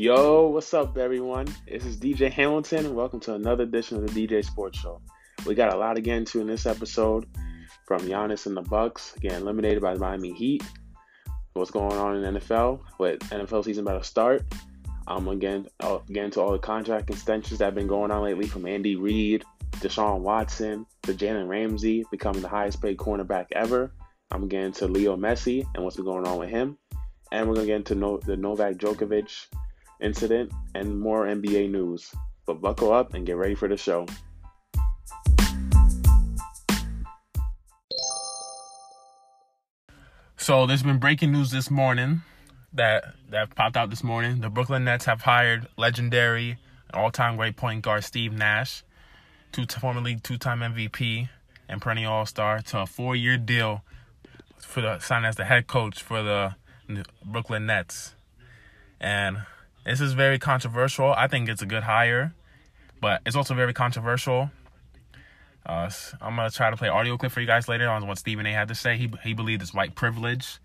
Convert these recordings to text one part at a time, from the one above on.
Yo, what's up, everyone? This is DJ Hamilton, and welcome to another edition of the DJ Sports Show. We got a lot to get into in this episode, from Giannis and the Bucks getting eliminated by the Miami Heat, what's going on in NFL with NFL season about to start. I'm um, again I'll get into all the contract extensions that have been going on lately, from Andy Reid, Deshaun Watson, to Jalen Ramsey becoming the highest paid cornerback ever. I'm getting to Leo Messi and what's been going on with him, and we're gonna get into no- the Novak Djokovic incident, and more NBA news. But buckle up and get ready for the show. So there's been breaking news this morning that that popped out this morning. The Brooklyn Nets have hired legendary all-time great point guard Steve Nash, two formerly two-time MVP and perennial All-Star, to a four-year deal for the sign as the head coach for the Brooklyn Nets. And this is very controversial. I think it's a good hire, but it's also very controversial. Uh, I'm gonna try to play audio clip for you guys later on what Stephen A. had to say. He he believed it's white privilege.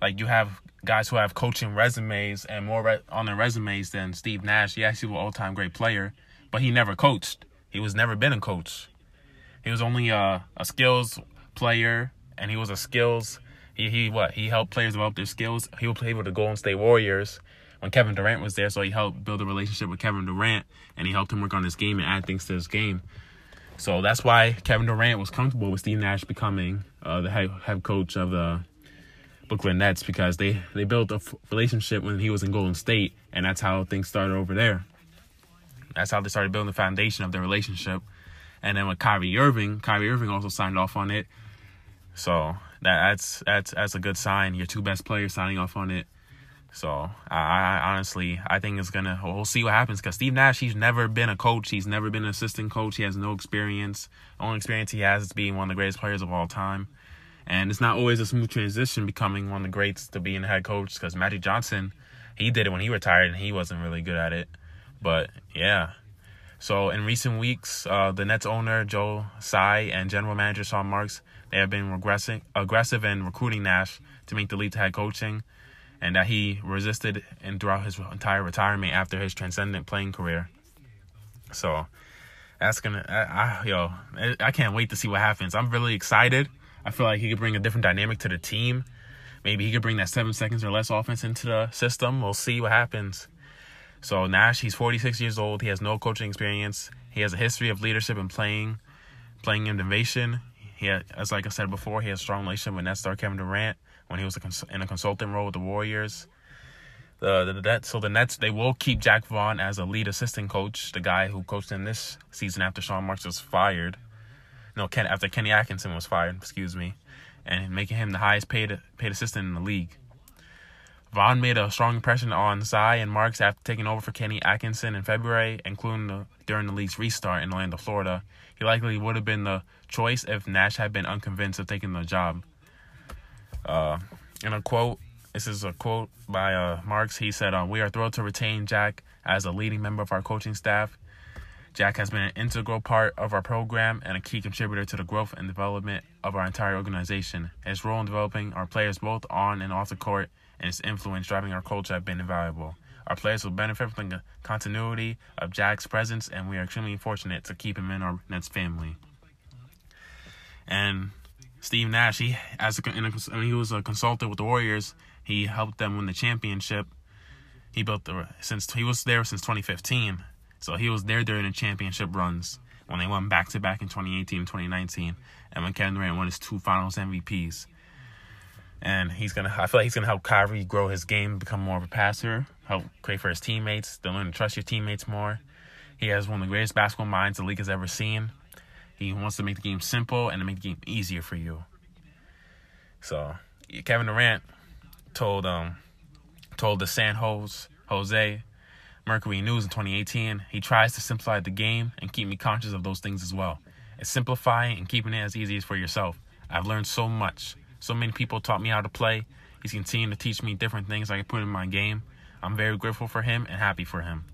Like you have guys who have coaching resumes and more re- on their resumes than Steve Nash. Yes, he was an all-time great player, but he never coached. He was never been a coach. He was only a, a skills player, and he was a skills. He he what? He helped players develop their skills. He would play with the Golden State Warriors when Kevin Durant was there. So he helped build a relationship with Kevin Durant and he helped him work on his game and add things to his game. So that's why Kevin Durant was comfortable with Steve Nash becoming uh, the head, head coach of the Brooklyn Nets because they, they built a f- relationship when he was in Golden State, and that's how things started over there. That's how they started building the foundation of their relationship. And then with Kyrie Irving, Kyrie Irving also signed off on it. So that, that's that's that's a good sign. Your two best players signing off on it. So I, I, honestly, I think it's gonna. We'll see what happens because Steve Nash, he's never been a coach. He's never been an assistant coach. He has no experience. Only experience he has is being one of the greatest players of all time. And it's not always a smooth transition becoming one of the greats to being a head coach because Magic Johnson, he did it when he retired and he wasn't really good at it. But yeah. So in recent weeks, uh, the Nets owner Joe Tsai and general manager Sean Marks, they have been regressing, aggressive in recruiting Nash to make the lead to head coaching and that he resisted and throughout his entire retirement after his transcendent playing career. So that's gonna, I, I, yo, I can't wait to see what happens. I'm really excited. I feel like he could bring a different dynamic to the team. Maybe he could bring that seven seconds or less offense into the system. We'll see what happens. So Nash, he's 46 years old. He has no coaching experience. He has a history of leadership and playing, playing innovation. He, as like I said before, he has strong relationship with net star Kevin Durant when he was a cons- in a consultant role with the Warriors. The, the, the so the Nets they will keep Jacque Vaughn as a lead assistant coach, the guy who coached in this season after Sean Marks was fired. No, Ken after Kenny Atkinson was fired, excuse me, and making him the highest paid paid assistant in the league. Vaughn made a strong impression on Tsai and Marks after taking over for Kenny Atkinson in February, including the, during the league's restart in Orlando, Florida. He likely would have been the choice if Nash had been unconvinced of taking the job. Uh, in a quote, this is a quote by uh, Marks. He said, uh, "We are thrilled to retain Jack as a leading member of our coaching staff. Jack has been an integral part of our program and a key contributor to the growth and development of our entire organization. His role in developing our players both on and off the court and his influence driving our culture have been invaluable. Our players will benefit from the continuity of Jack's presence, and we are extremely fortunate to keep him in our Nets family." And Steve Nash, he as a, he was a consultant with the Warriors, he helped them win the championship. He built the since he was there since 2015, so he was there during the championship runs when they won back to back in 2018 and 2019, and when Kevin Durant won his two Finals MVPs. And he's gonna, I feel like he's gonna help Kyrie grow his game, become more of a passer, help create for his teammates, to learn to trust your teammates more. He has one of the greatest basketball minds the league has ever seen. He wants to make the game simple and to make the game easier for you. So Kevin Durant told um told the San Jose Jose Mercury News in 2018 he tries to simplify the game and keep me conscious of those things as well. It's simplifying and keeping it as easy as for yourself. I've learned so much. So many people taught me how to play. He's continuing to teach me different things I can put in my game. I'm very grateful for him and happy for him.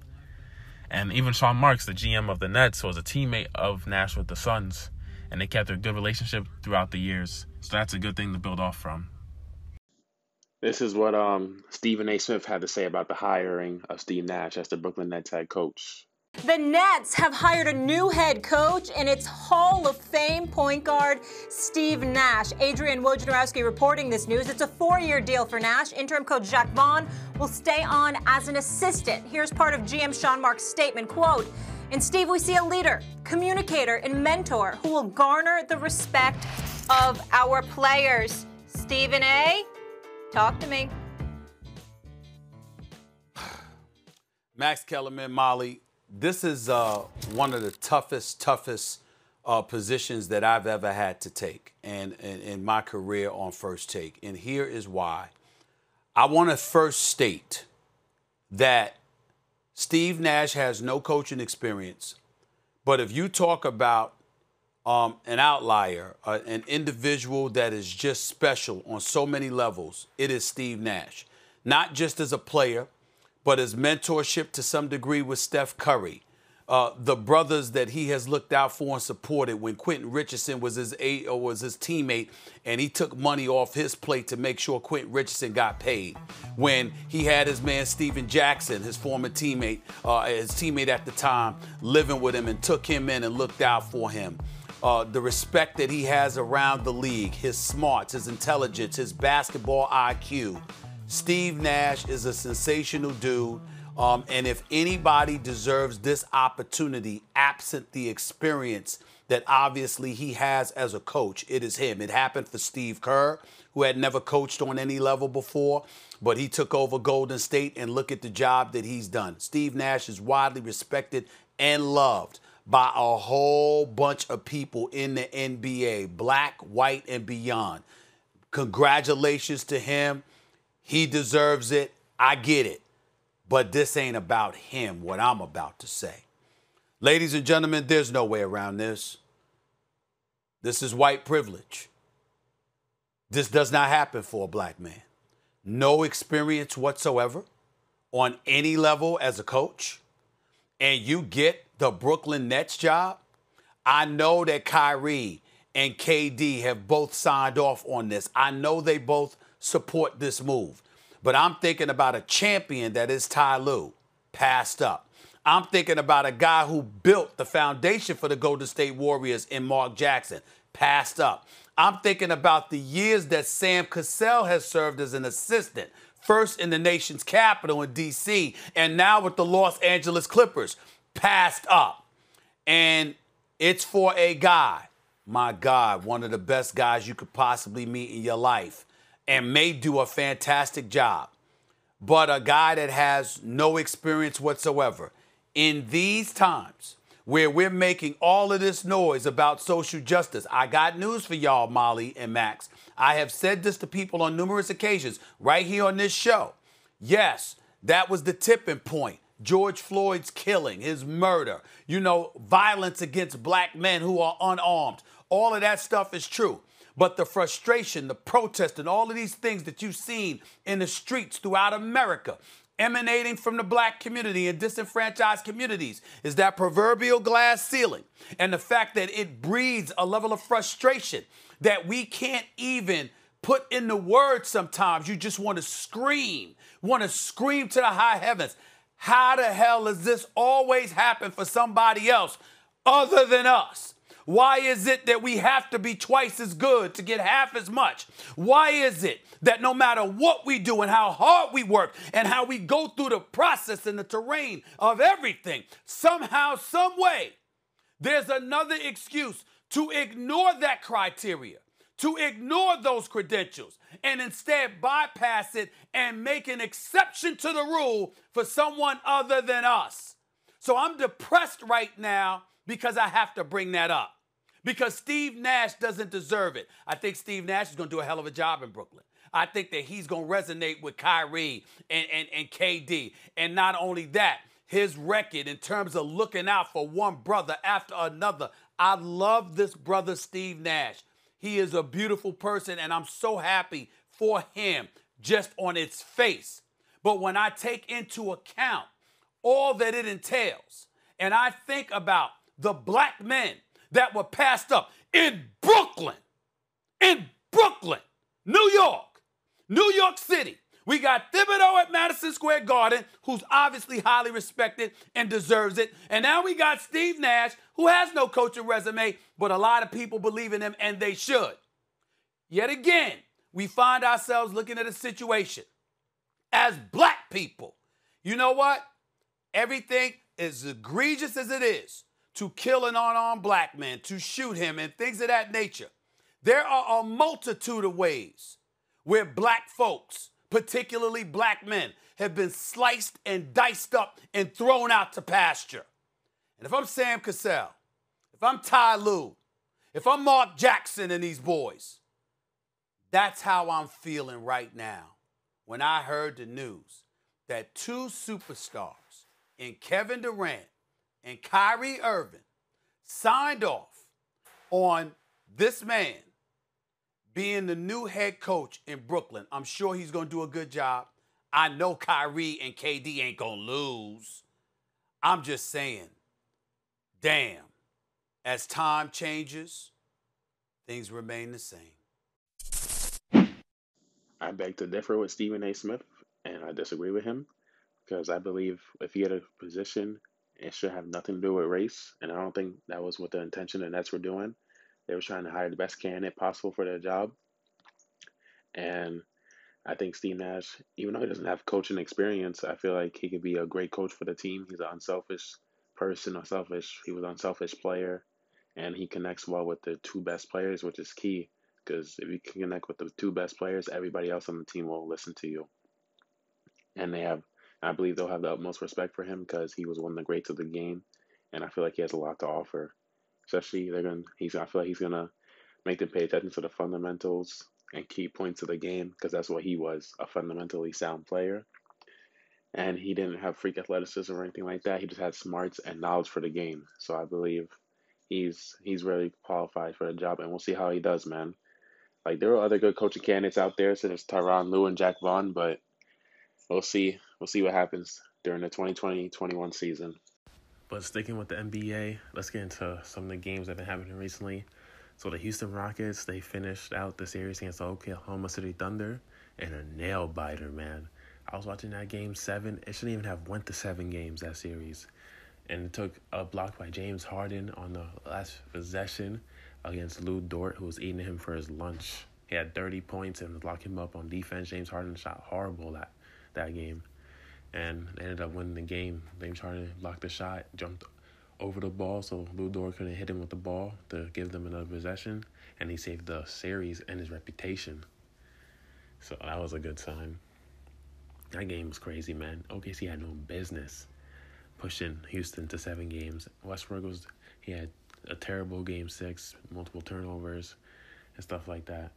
And even Sean Marks, the GM of the Nets, was a teammate of Nash with the Suns, and they kept a good relationship throughout the years. So that's a good thing to build off from. This is what um, Stephen A. Smith had to say about the hiring of Steve Nash as the Brooklyn Nets head coach. The Nets have hired a new head coach, and it's Hall of Fame point guard Steve Nash. Adrian Wojnarowski reporting this news. It's a four-year deal for Nash. Interim coach Jacque Vaughn will stay on as an assistant. Here's part of GM Sean Marks' statement, quote, in Steve, we see a leader, communicator, and mentor who will garner the respect of our players. Stephen A., talk to me. Max Kellerman, Molly, this is uh, one of the toughest, toughest uh, positions that I've ever had to take and in my career on First Take. And here is why. I want to first state that Steve Nash has no coaching experience. But if you talk about um, an outlier, uh, an individual that is just special on so many levels, it is Steve Nash. Not just as a player, but his mentorship to some degree with Steph Curry. Uh, the brothers that he has looked out for and supported when Quentin Richardson was his or was his teammate and he took money off his plate to make sure Quentin Richardson got paid. When he had his man Stephen Jackson, his former teammate, uh, his teammate at the time, living with him and took him in and looked out for him. Uh, the respect that he has around the league, his smarts, his intelligence, his basketball IQ, Steve Nash is a sensational dude. Um, and if anybody deserves this opportunity, absent the experience that obviously he has as a coach, it is him. It happened for Steve Kerr, who had never coached on any level before, but he took over Golden State and look at the job that he's done. Steve Nash is widely respected and loved by a whole bunch of people in the NBA, black, white, and beyond. Congratulations to him. He deserves it. I get it. But this ain't about him, what I'm about to say. Ladies and gentlemen, there's no way around this. This is white privilege. This does not happen for a black man. No experience whatsoever on any level as a coach, and you get the Brooklyn Nets job. I know that Kyrie and KD have both signed off on this. I know they both support this move. But I'm thinking about a champion that is Ty Lue, passed up. I'm thinking about a guy who built the foundation for the Golden State Warriors in Mark Jackson, passed up. I'm thinking about the years that Sam Cassell has served as an assistant, first in the nation's capital in D.C., and now with the Los Angeles Clippers, passed up. And it's for a guy, my God, one of the best guys you could possibly meet in your life and may do a fantastic job, but a guy that has no experience whatsoever. In these times where we're making all of this noise about social justice, I got news for y'all, Molly and Max. I have said this to people on numerous occasions right here on this show. Yes, that was the tipping point. George Floyd's killing, his murder, you know, violence against black men who are unarmed. All of that stuff is true. But the frustration, the protest, and all of these things that you've seen in the streets throughout America, emanating from the black community and disenfranchised communities is that proverbial glass ceiling and the fact that it breeds a level of frustration that we can't even put in the words sometimes. You just want to scream, want to scream to the high heavens. How the hell does this always happen for somebody else other than us? Why is it that we have to be twice as good to get half as much? Why is it that no matter what we do and how hard we work and how we go through the process and the terrain of everything, somehow, some way, there's another excuse to ignore that criteria, to ignore those credentials, and instead bypass it and make an exception to the rule for someone other than us. So I'm depressed right now because I have to bring that up because Steve Nash doesn't deserve it. I think Steve Nash is going to do a hell of a job in Brooklyn. I think that he's going to resonate with Kyrie and, and, and KD. And not only that, his record in terms of looking out for one brother after another. I love this brother, Steve Nash. He is a beautiful person, and I'm so happy for him just on its face. But when I take into account all that it entails, and I think about the black men that were passed up in Brooklyn, in Brooklyn, New York, New York City. We got Thibodeau at Madison Square Garden, who's obviously highly respected and deserves it. And now we got Steve Nash, who has no coaching resume, but a lot of people believe in him, and they should. Yet again, we find ourselves looking at a situation as black people. You know what? Everything as egregious as it is to kill an unarmed black man, to shoot him, and things of that nature. There are a multitude of ways where black folks, particularly black men, have been sliced and diced up and thrown out to pasture. And if I'm Sam Cassell, if I'm Ty Lue, if I'm Mark Jackson and these boys, that's how I'm feeling right now when I heard the news that two superstars in Kevin Durant and Kyrie Irving signed off on this man being the new head coach in Brooklyn. I'm sure he's going to do a good job. I know Kyrie and KD ain't going to lose. I'm just saying, damn, as time changes, things remain the same. I beg to differ with Stephen A. Smith, and I disagree with him because I believe if he had a position, it should have nothing to do with race, and I don't think that was what the intention the Nets were doing. They were trying to hire the best candidate possible for their job, and I think Steve Nash, even though he doesn't have coaching experience, I feel like he could be a great coach for the team. He's an unselfish person, unselfish. He was an unselfish player, and he connects well with the two best players, which is key. Because if you can connect with the two best players, everybody else on the team will listen to you. And they have, I believe they'll have the utmost respect for him because he was one of the greats of the game, and I feel like he has a lot to offer. Especially they're gonna, he's, I feel like he's gonna make them pay attention to the fundamentals and key points of the game because that's what he was, a fundamentally sound player. And he didn't have freak athleticism or anything like that. He just had smarts and knowledge for the game. So I believe he's he's really qualified for the job, and we'll see how he does, man. Like there are other good coaching candidates out there, such as Tyronn Lue and Jacque Vaughn, but we'll see. We'll see what happens during the 2020-21 season. But sticking with the NBA, let's get into some of the games that have been happening recently. So the Houston Rockets, they finished out the series against the Oklahoma City Thunder and a nail biter, man. I was watching that game seven. It shouldn't even have went to seven games that series, and it took a block by James Harden on the last possession against Lu Dort, who was eating him for his lunch. He had 30 points and was locked him up on defense. James Harden shot horrible that that game, and they ended up winning the game. James Harden blocked the shot, jumped over the ball, so Lu Dort couldn't hit him with the ball to give them another possession, and he saved the series and his reputation. So that was a good sign. That game was crazy, man. OKC had no business pushing Houston to seven games. Westbrook was he had a terrible game six, multiple turnovers, and stuff like that.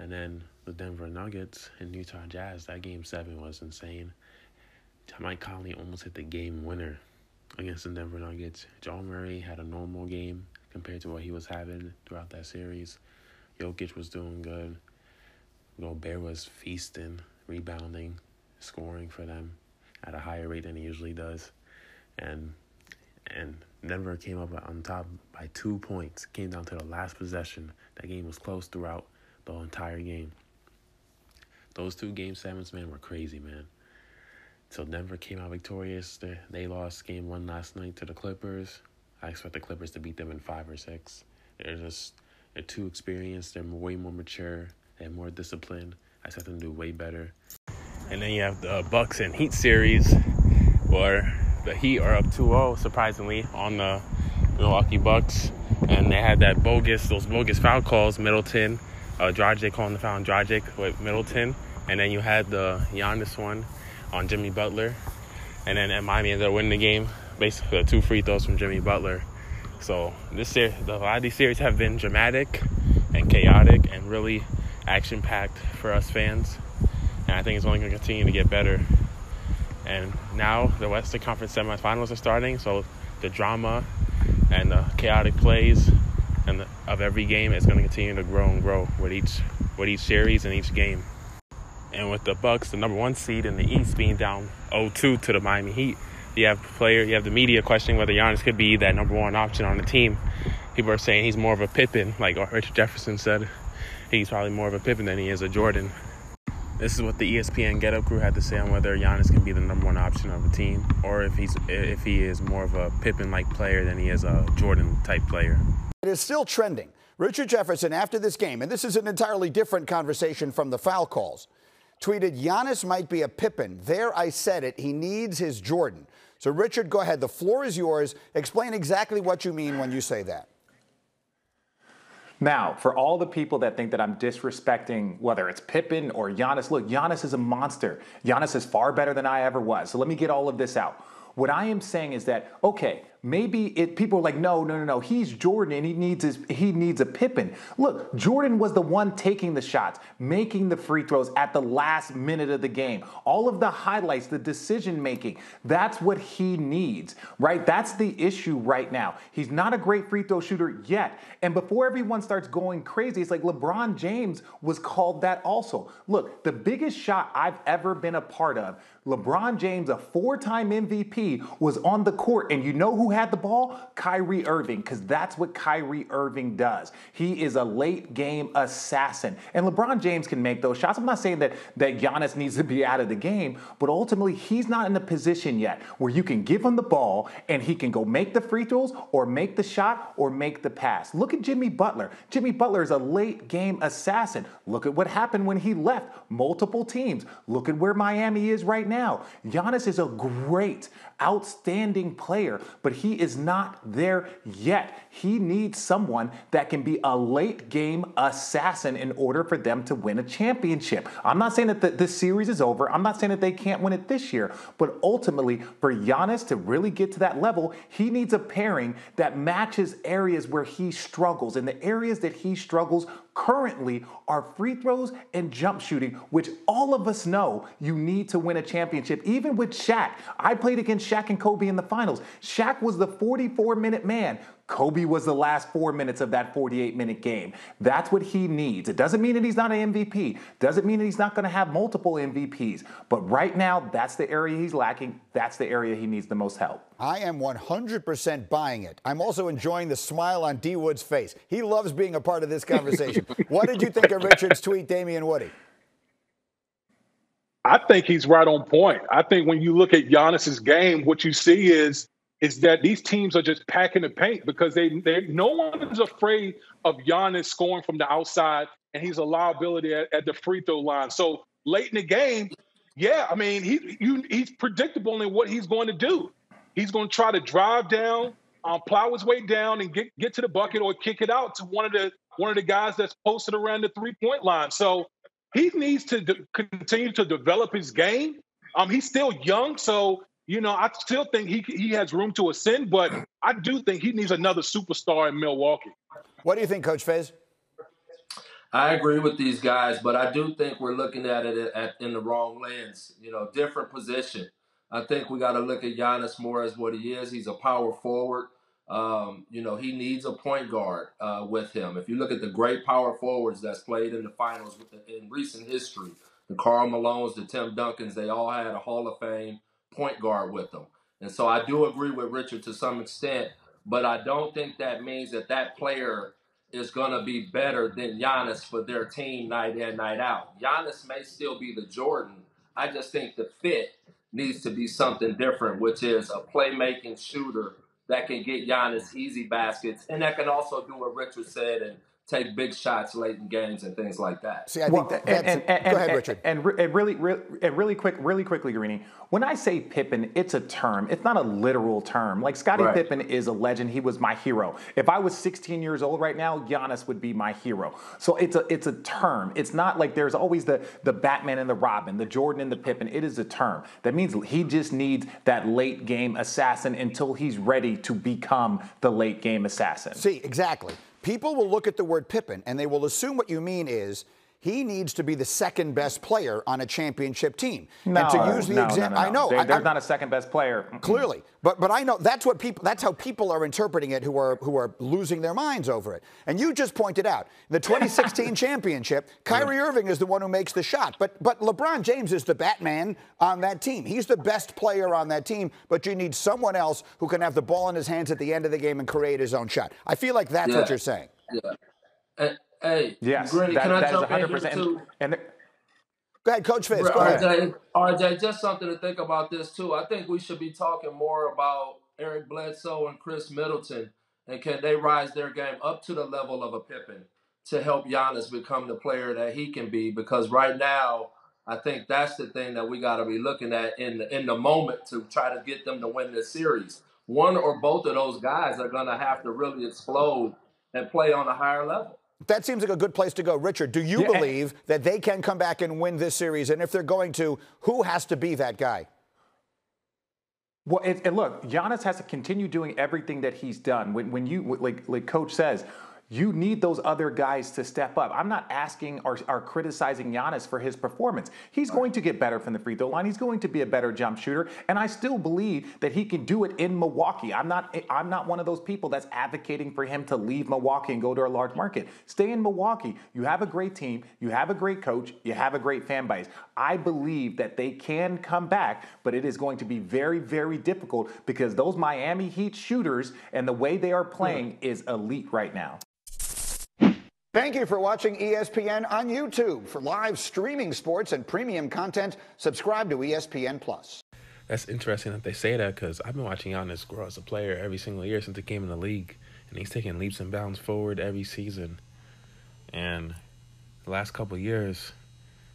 And then the Denver Nuggets and Utah Jazz, that game seven was insane. Mike Conley almost hit the game winner against the Denver Nuggets. John Murray had a normal game compared to what he was having throughout that series. Jokic was doing good. Gobert was feasting, rebounding, scoring for them at a higher rate than he usually does. And and Denver came up on top by two points. Came down to the last possession. That game was close throughout the entire game. Those two game sevens, man, were crazy, man. So Denver came out victorious. They, lost game one last night to the Clippers. I expect the Clippers to beat them in five or six. They're just they're too experienced. They're way more mature. They have more discipline. I expect them to do way better. And then you have the Bucks and Heat series, where the Heat are up 2-0 surprisingly on the Milwaukee Bucks, and they had that bogus those bogus foul calls. Middleton, uh, Dragic calling the foul on Dragic with Middleton, and then you had the Giannis one on Jimmy Butler, and then at Miami ended up winning the game. Basically, two free throws from Jimmy Butler. So this series, a lot of these series have been dramatic and chaotic and really action packed for us fans, and I think it's only going to continue to get better. And now the Western Conference semifinals are starting, so the drama and the chaotic plays and of every game is going to continue to grow and grow with each with each series and each game. And with the Bucks, the number one seed in the East, being down 0-2 to the Miami Heat, you have player, you have the media questioning whether Giannis could be that number one option on the team. People are saying he's more of a Pippen, like Richard Jefferson said. He's probably more of a Pippen than he is a Jordan. This is what the ESPN Get Up crew had to say on whether Giannis can be the number one option of a team, or if he's if he is more of a Pippen-like player than he is a Jordan-type player. It is still trending. Richard Jefferson, after this game, and this is an entirely different conversation from the foul calls, tweeted, Giannis might be a Pippen. There I said it. He needs his Jordan. So, Richard, go ahead. The floor is yours. Explain exactly what you mean when you say that. Now, for all the people that think that I'm disrespecting whether it's Pippen or Giannis, look, Giannis is a monster. Giannis is far better than I ever was. So let me get all of this out. What I am saying is that, okay, maybe it people are like no no no no he's jordan and he needs his he needs a pippen look jordan was the one taking the shots making the free throws at the last minute of the game. All of the highlights the decision making that's what he needs right? That's the issue right now. He's not a great free throw shooter yet. And before everyone starts going crazy it's like lebron james was called that also. Look the biggest shot i've ever been a part of lebron james a four-time mvp was on the court. And you know who had the ball? Kyrie Irving, because that's what Kyrie Irving does. He is a late game assassin. And LeBron James can make those shots. I'm not saying that, that Giannis needs to be out of the game, but ultimately, he's not in a position yet where you can give him the ball and he can go make the free throws or make the shot or make the pass. Look at Jimmy Butler. Jimmy Butler is a late game assassin. Look at what happened when he left multiple teams. Look at where Miami is right now. Giannis is a great, outstanding player, but he is not there yet. He needs someone that can be a late game assassin in order for them to win a championship. I'm not saying that the, this series is over. I'm not saying that they can't win it this year, but ultimately, for Giannis to really get to that level, he needs a pairing that matches areas where he struggles. And the areas that he struggles currently are free throws and jump shooting, which all of us know you need to win a championship. Even with Shaq, I played against Shaq and Kobe in the finals. Shaq was the 44 minute man. Kobe was the last four minutes of that 48 minute game. That's what he needs. It doesn't mean that he's not an MVP, doesn't mean that he's not going to have multiple MVPs. But right now, that's the area he's lacking. That's the area he needs the most help. I am 100% buying it. I'm also enjoying the smile on D Wood's face. He loves being a part of this conversation. what did you think of Richard's tweet, Damien Woody? I think he's right on point. I think when you look at Giannis's game, what you see is is that these teams are just packing the paint because they, they no one is afraid of Giannis scoring from the outside, and he's a liability at, at the free throw line. So late in the game, yeah, I mean he you, he's predictable in what he's going to do. He's going to try to drive down, um, plow his way down, and get get to the bucket or kick it out to one of the one of the guys that's posted around the three point line. So he needs to de- continue to develop his game. Um, he's still young, so you know, I still think he he has room to ascend, but I do think he needs another superstar in Milwaukee. What do you think, Coach Fez? I agree with these guys, but I do think we're looking at it at, in the wrong lens. You know, different position. I think we got to look at Giannis more as what he is. He's a power forward. Um, you know, he needs a point guard uh, with him. If you look at the great power forwards that's played in the finals in recent history, the Karl Malones, the Tim Duncans, they all had a Hall of Fame point guard with them. And so I do agree with Richard to some extent, but I don't think that means that that player is going to be better than Giannis for their team night in, night out. Giannis may still be the Jordan. I just think the fit needs to be something different, which is a playmaking shooter that can get Giannis easy baskets and that can also do what Richard said and take big shots late in games and things like that. See, I well, think that, and, and, and, go ahead, Richard. And, and really, really, really quick, really quickly, Greeny. When I say Pippen, it's a term. It's not a literal term. Like Scottie right. Pippen is a legend. He was my hero. If I was 16 years old right now, Giannis would be my hero. So it's a it's a term. It's not like there's always the the Batman and the Robin, the Jordan and the Pippen. It is a term. That means he just needs that late game assassin until he's ready to become the late game assassin. See, exactly. People will look at the word Pippen and they will assume what you mean is he needs to be the second best player on a championship team. No, and to use the no, example, no, no, I know there, there's I, not a second best player. Clearly, but but I know that's what people that's how people are interpreting it who are who are losing their minds over it. And you just pointed out the 2016 championship, Kyrie Irving is the one who makes the shot, but but LeBron James is the Batman on that team. He's the best player on that team, but you need someone else who can have the ball in his hands at the end of the game and create his own shot. I feel like that's yeah. what you're saying. Yeah. And, Hey, yes, Greeny, that, can I that jump 100%. in here too? And, Go ahead, Coach Fitz. Go ahead. RJ, RJ, just something to think about this too. I think we should be talking more about Eric Bledsoe and Khris Middleton, and can they rise their game up to the level of a Pippen to help Giannis become the player that he can be? Because right now, I think that's the thing that we got to be looking at in the, in the moment to try to get them to win this series. One or both of those guys are going to have to really explode and play on a higher level. That seems like a good place to go. Richard, do you Yeah. believe that they can come back and win this series? And if they're going to, who has to be that guy? Well, it, and look, Giannis has to continue doing everything that he's done. When, when you, like, like Coach says, you need those other guys to step up. I'm not asking or, or criticizing Giannis for his performance. He's going to get better from the free throw line. He's going to be a better jump shooter, and I still believe that he can do it in Milwaukee. I'm not. I'm not one of those people that's advocating for him to leave Milwaukee and go to a large market. Stay in Milwaukee. You have a great team. You have a great coach. You have a great fan base. I believe that they can come back, but it is going to be very, very difficult because those Miami Heat shooters and the way they are playing is elite right now. Thank you for watching ESPN on YouTube. For live streaming sports and premium content, subscribe to ESPN Plus. That's interesting that they say that because I've been watching Giannis grow as a player every single year since he came in the league, and he's taking leaps and bounds forward every season. And the last couple years,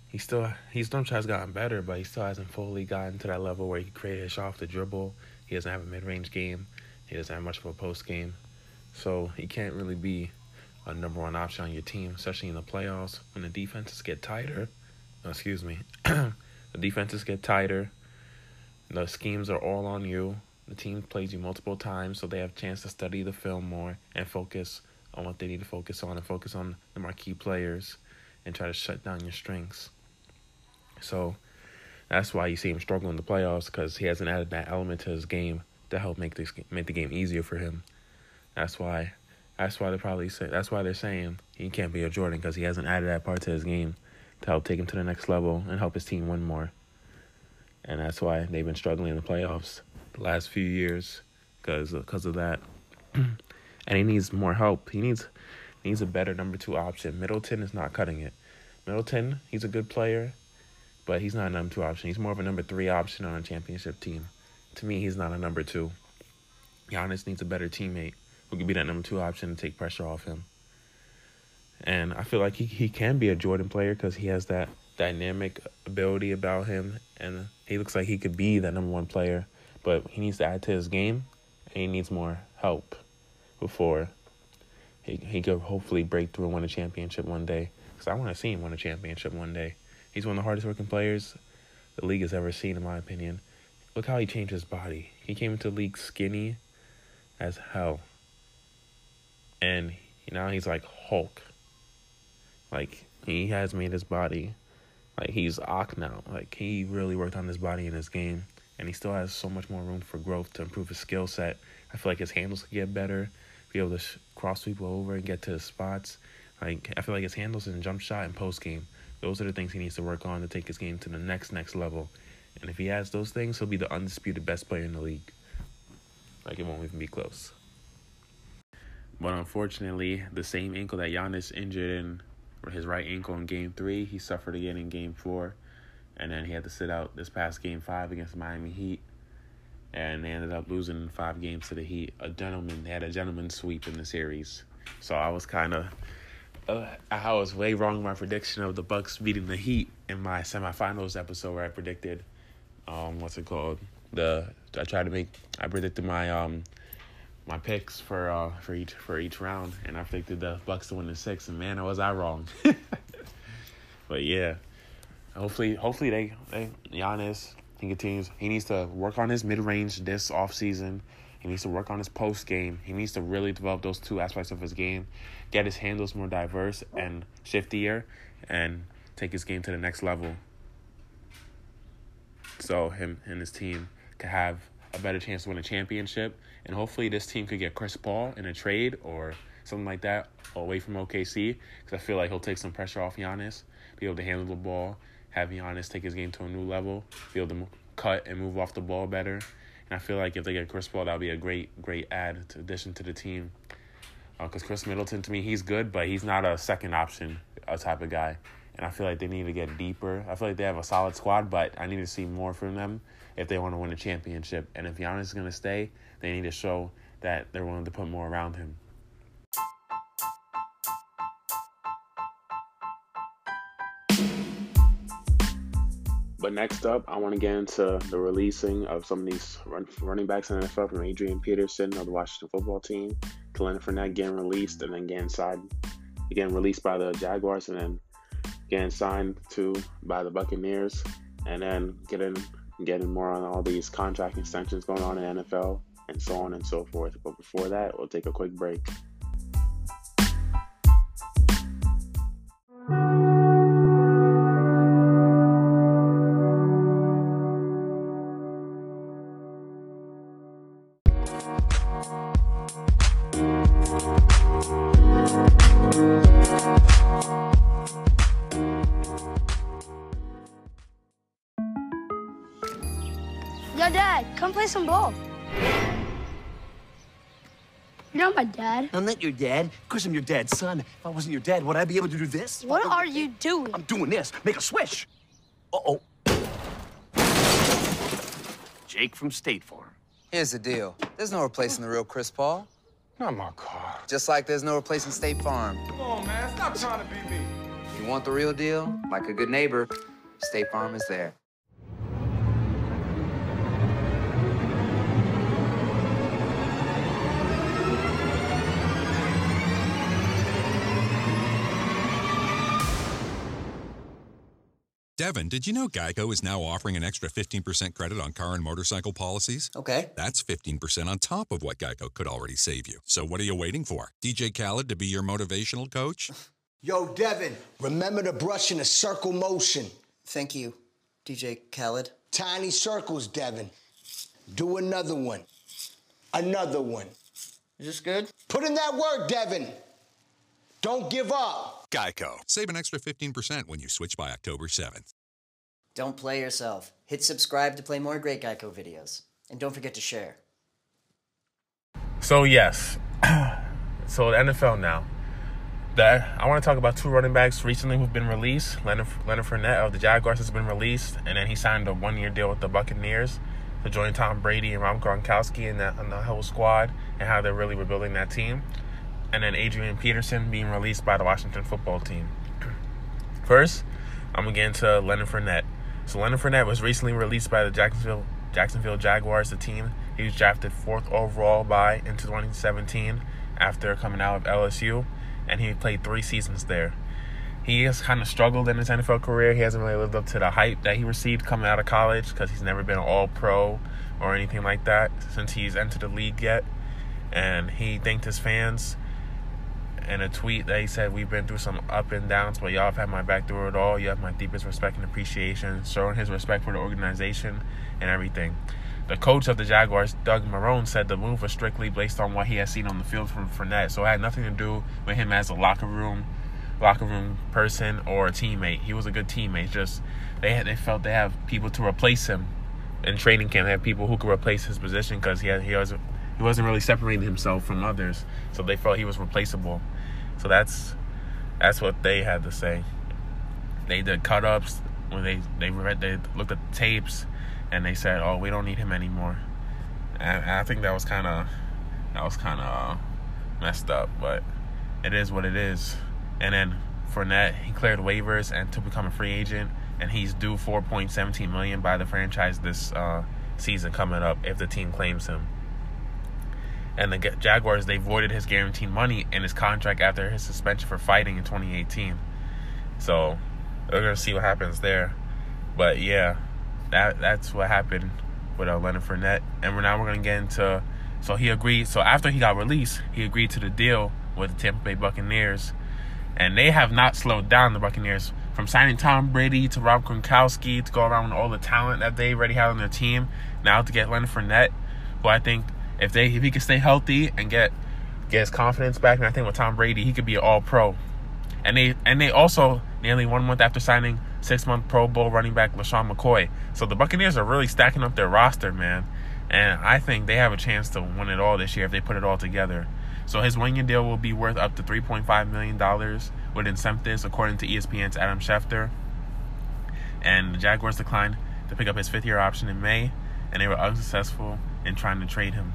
he still he's done has gotten better, but he still hasn't fully gotten to that level where he can create a shot off the dribble. He doesn't have a mid range game. He doesn't have much of a post game, so he can't really be a number one option on your team, especially in the playoffs when the defenses get tighter. excuse me, the defenses get tighter. The schemes are all on you. The team plays you multiple times, so they have a chance to study the film more and focus on what they need to focus on and focus on the marquee players and try to shut down your strengths. So that's why you see him struggle in the playoffs because he hasn't added that element to his game to help make this make the game easier for him. That's why that's why they're probably say that's why they're saying he can't be a Jordan because he hasn't added that part to his game to help take him to the next level and help his team win more. And that's why they've been struggling in the playoffs the last few years because because of that. and he needs more help. He needs needs a better number two option. Middleton is not cutting it. Middleton, he's a good player, but he's not a number two option. He's more of a number three option on a championship team. To me, he's not a number two. Giannis needs a better teammate who can be that number two option and take pressure off him. And I feel like he, he can be a Jordan player because he has that dynamic ability about him, and he looks like he could be that number one player. But he needs to add to his game, and he needs more help before he he could hopefully break through and win a championship one day. Because I want to see him win a championship one day. He's one of the hardest working players the league has ever seen, in my opinion. Look how he changed his body. He came into the league skinny as hell. And now he's like Hulk. Like he has made his body like he's Ock now. Like he really worked on his body and his game, and he still has so much more room for growth to improve his skill set. I feel like his handles could get better, be able to sh- cross people over and get to his spots. Like I feel like his handles and jump shot and post game. Those are the things he needs to work on to take his game to the next next level. And if he has those things, he'll be the undisputed best player in the league. Like it won't even be close. But unfortunately, the same ankle that Giannis injured in his right ankle in game three, he suffered again in game four. And then he had to sit out this past game five against the Miami Heat. And they ended up losing five games to the Heat. A gentleman, they had a gentleman sweep in the series. So I was kind of, uh, I was way wrong my prediction of the Bucks beating the Heat in my semifinals episode where I predicted, um, what's it called? The I tried to make, I predicted my um, my picks for uh for each for each round, and I predicted the Bucks to win the six, and man, was I wrong. but yeah, hopefully, hopefully they they Giannis he continues. He needs to work on his mid range this off season. He needs to work on his post game. He needs to really develop those two aspects of his game, get his handles more diverse and shiftier, and take his game to the next level. So him and his team could have a better chance to win a championship, and hopefully this team could get Chris Paul in a trade or something like that away from OKC, because I feel like he'll take some pressure off Giannis, be able to handle the ball, have Giannis take his game to a new level, be able to cut and move off the ball better. And I feel like if they get Chris Paul, that'll be a great, great add to addition to the team. Because Khris Middleton, to me, he's good, but he's not a second option uh, type of guy. and I feel like they need to get deeper. I feel like they have a solid squad, but I need to see more from them if they want to win a championship. And if Giannis is going to stay, they need to show that they're willing to put more around him. But next up, I want to get into the releasing of some of these run, running backs in the NFL from Adrian Peterson of the Washington football team Leonard Fournette getting released and then getting signed, again released by the Jaguars and then getting signed to by the Buccaneers and then getting getting more on all these contract extensions going on in NFL and so on and so forth. But before that, we'll take a quick break. Not your dad. Of course I'm your dad's son. If I wasn't your dad, would I be able to do this? What are you doing? I'm doing this. Make a swish. Uh-oh. Jake from State Farm. Here's the deal. There's no replacing the real Chris Paul. Not my car. Just like there's no replacing State Farm. Come on, man. Stop trying to be me. You want the real deal, like a good neighbor, State Farm is there. Devin, did you know Geico is now offering an extra 15% credit on car and motorcycle policies? Okay. That's 15% on top of what Geico could already save you. So what are you waiting for? DJ Khaled to be your motivational coach? Yo, Devin, remember to brush in a circle motion. Thank you, DJ Khaled. Tiny circles, Devin. Do another one. Another one. Is this good? Put in that work, Devin. Don't give up. Geico. Save an extra 15% when you switch by October 7th. Don't play yourself. Hit subscribe to play more great Geico videos. And don't forget to share. So yes, so the NFL now. That I want to talk about two running backs recently who've been released. Leonard, Leonard Fournette of the Jaguars has been released, and then he signed a one-year deal with the Buccaneers to join Tom Brady and Rob Gronkowski and the, and the whole squad, and how they're really rebuilding that team. And then Adrian Peterson being released by the Washington Football Team. First, I'm gonna get into Leonard Fournette. So Leonard Fournette was recently released by the Jacksonville Jacksonville Jaguars, the team. He was drafted fourth overall by in 2017 after coming out of LSU, and he played three seasons there. He has kind of struggled in his NFL career. He hasn't really lived up to the hype that he received coming out of college because he's never been an All Pro or anything like that since he's entered the league yet. And he thanked his fans in a tweet he said, We've been through some up and downs, but y'all have had my back through it all. You have my deepest respect and appreciation, showing his respect for the organization and everything. The coach of the Jaguars, Doug Marrone, said the move was strictly based on what he had seen on the field from Fournette. So it had nothing to do with him as a locker room locker room person or a teammate. He was a good teammate. Just they had, they felt they have people to replace him in training camp. They had people who could replace his position because he had, he was he wasn't really separating himself from others. So they felt he was replaceable. So that's that's what they had to say. They did cut ups when they they read they looked at the tapes and they said, "Oh, we don't need him anymore." And, I think that was kind of that was kind of messed up, but it is what it is. And then Fournette, he cleared waivers and to become a free agent, and he's due 4.17 million by the franchise this uh, season coming up if the team claims him. And the Jaguars, they voided his guaranteed money in his contract after his suspension for fighting in 2018. So we're gonna see what happens there. But yeah, that that's what happened with uh, Leonard Fournette. And we're now we're gonna get into. So he agreed. So after he got released, he agreed to the deal with the Tampa Bay Buccaneers, and they have not slowed down the Buccaneers from signing Tom Brady to Rob Gronkowski to go around with all the talent that they already have on their team. Now to get Leonard Fournette, who I think if they if he can stay healthy and get get his confidence back, and I think with Tom Brady he could be an All Pro. And they and they also nearly one month after signing six month Pro Bowl running back LeSean McCoy. So the Buccaneers are really stacking up their roster, man. And I think they have a chance to win it all this year if they put it all together. So his one year deal will be worth up to $3.5 million with incentives, according to ESPN's Adam Schefter. And the Jaguars declined to pick up his fifth year option in May, and they were unsuccessful in trying to trade him.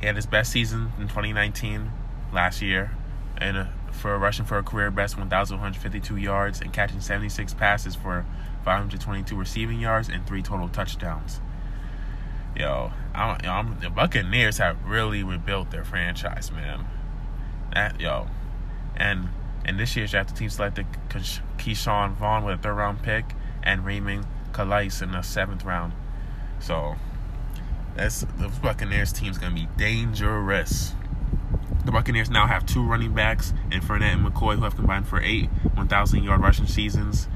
He had his best season in 2019 last year, and uh, for rushing for a career best 1,152 yards and catching 76 passes for 522 receiving yards and three total touchdowns. Yo, I, I'm, the Buccaneers have really rebuilt their franchise, man. That yo, and and this year's draft, the team selected Ke'Shawn Vaughn with a third round pick and Raymond Calais in the seventh round. So that's the Buccaneers team's gonna be dangerous. The Buccaneers now have two running backs in Fournette and McCoy who have combined for eight 1,000 yard rushing seasons.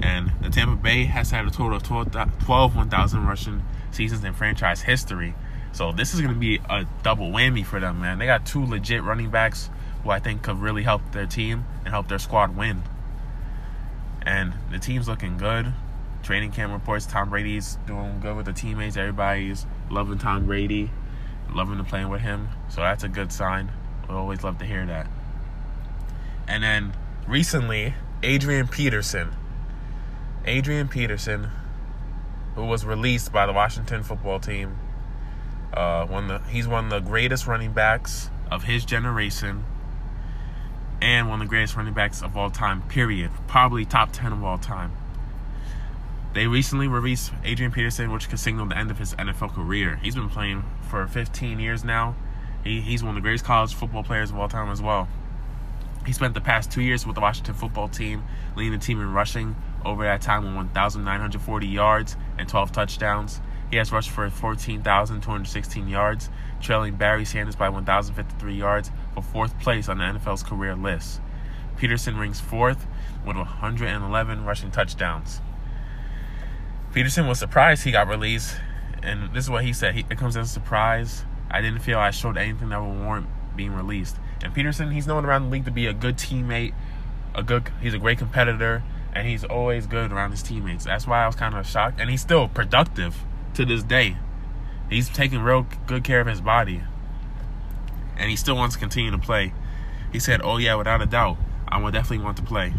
And the Tampa Bay has had a total of 12, 12 1,000 rushing seasons in franchise history. So this is going to be a double whammy for them, man. They got two legit running backs who I think could really help their team and help their squad win. And the team's looking good. Training camp reports Tom Brady's doing good with the teammates. Everybody's loving Tom Brady, loving to playing with him. So that's a good sign. We always love to hear that. And then recently, Adrian Peterson. Adrian Peterson, who was released by the Washington football team, uh, one the he's one of the greatest running backs of his generation, and one of the greatest running backs of all time. Period. Probably top ten of all time. They recently released Adrian Peterson, which could signal the end of his NFL career. He's been playing for 15 years now he, he's one of the greatest college football players of all time as well. He spent the past two years with the Washington football team, leading the team in rushing over that time with 1,940 yards and 12 touchdowns. He has rushed for 14,216 yards, trailing Barry Sanders by 1,053 yards for fourth place on the NFL's career list. Peterson ranks fourth with 111 rushing touchdowns. Peterson was surprised he got released, and this is what he said. He, it comes as a surprise I didn't feel I showed anything that would warrant being released. And Peterson, he's known around the league to be a good teammate, a good he's a great competitor, and he's always good around his teammates. That's why I was kind of shocked. And he's still productive to this day. He's taking real good care of his body. And he still wants to continue to play. He said, Oh yeah, without a doubt, I will definitely want to play.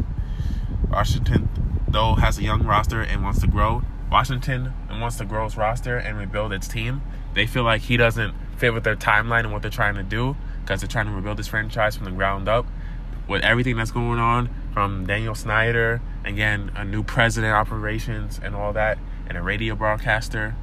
Washington, though, has a young roster and wants to grow. Washington wants to grow its roster and rebuild its team. They feel like he doesn't fit with their timeline and what they're trying to do because they're trying to rebuild this franchise from the ground up with everything that's going on from Daniel Snyder, again, a new president operations and all that, and a radio broadcaster.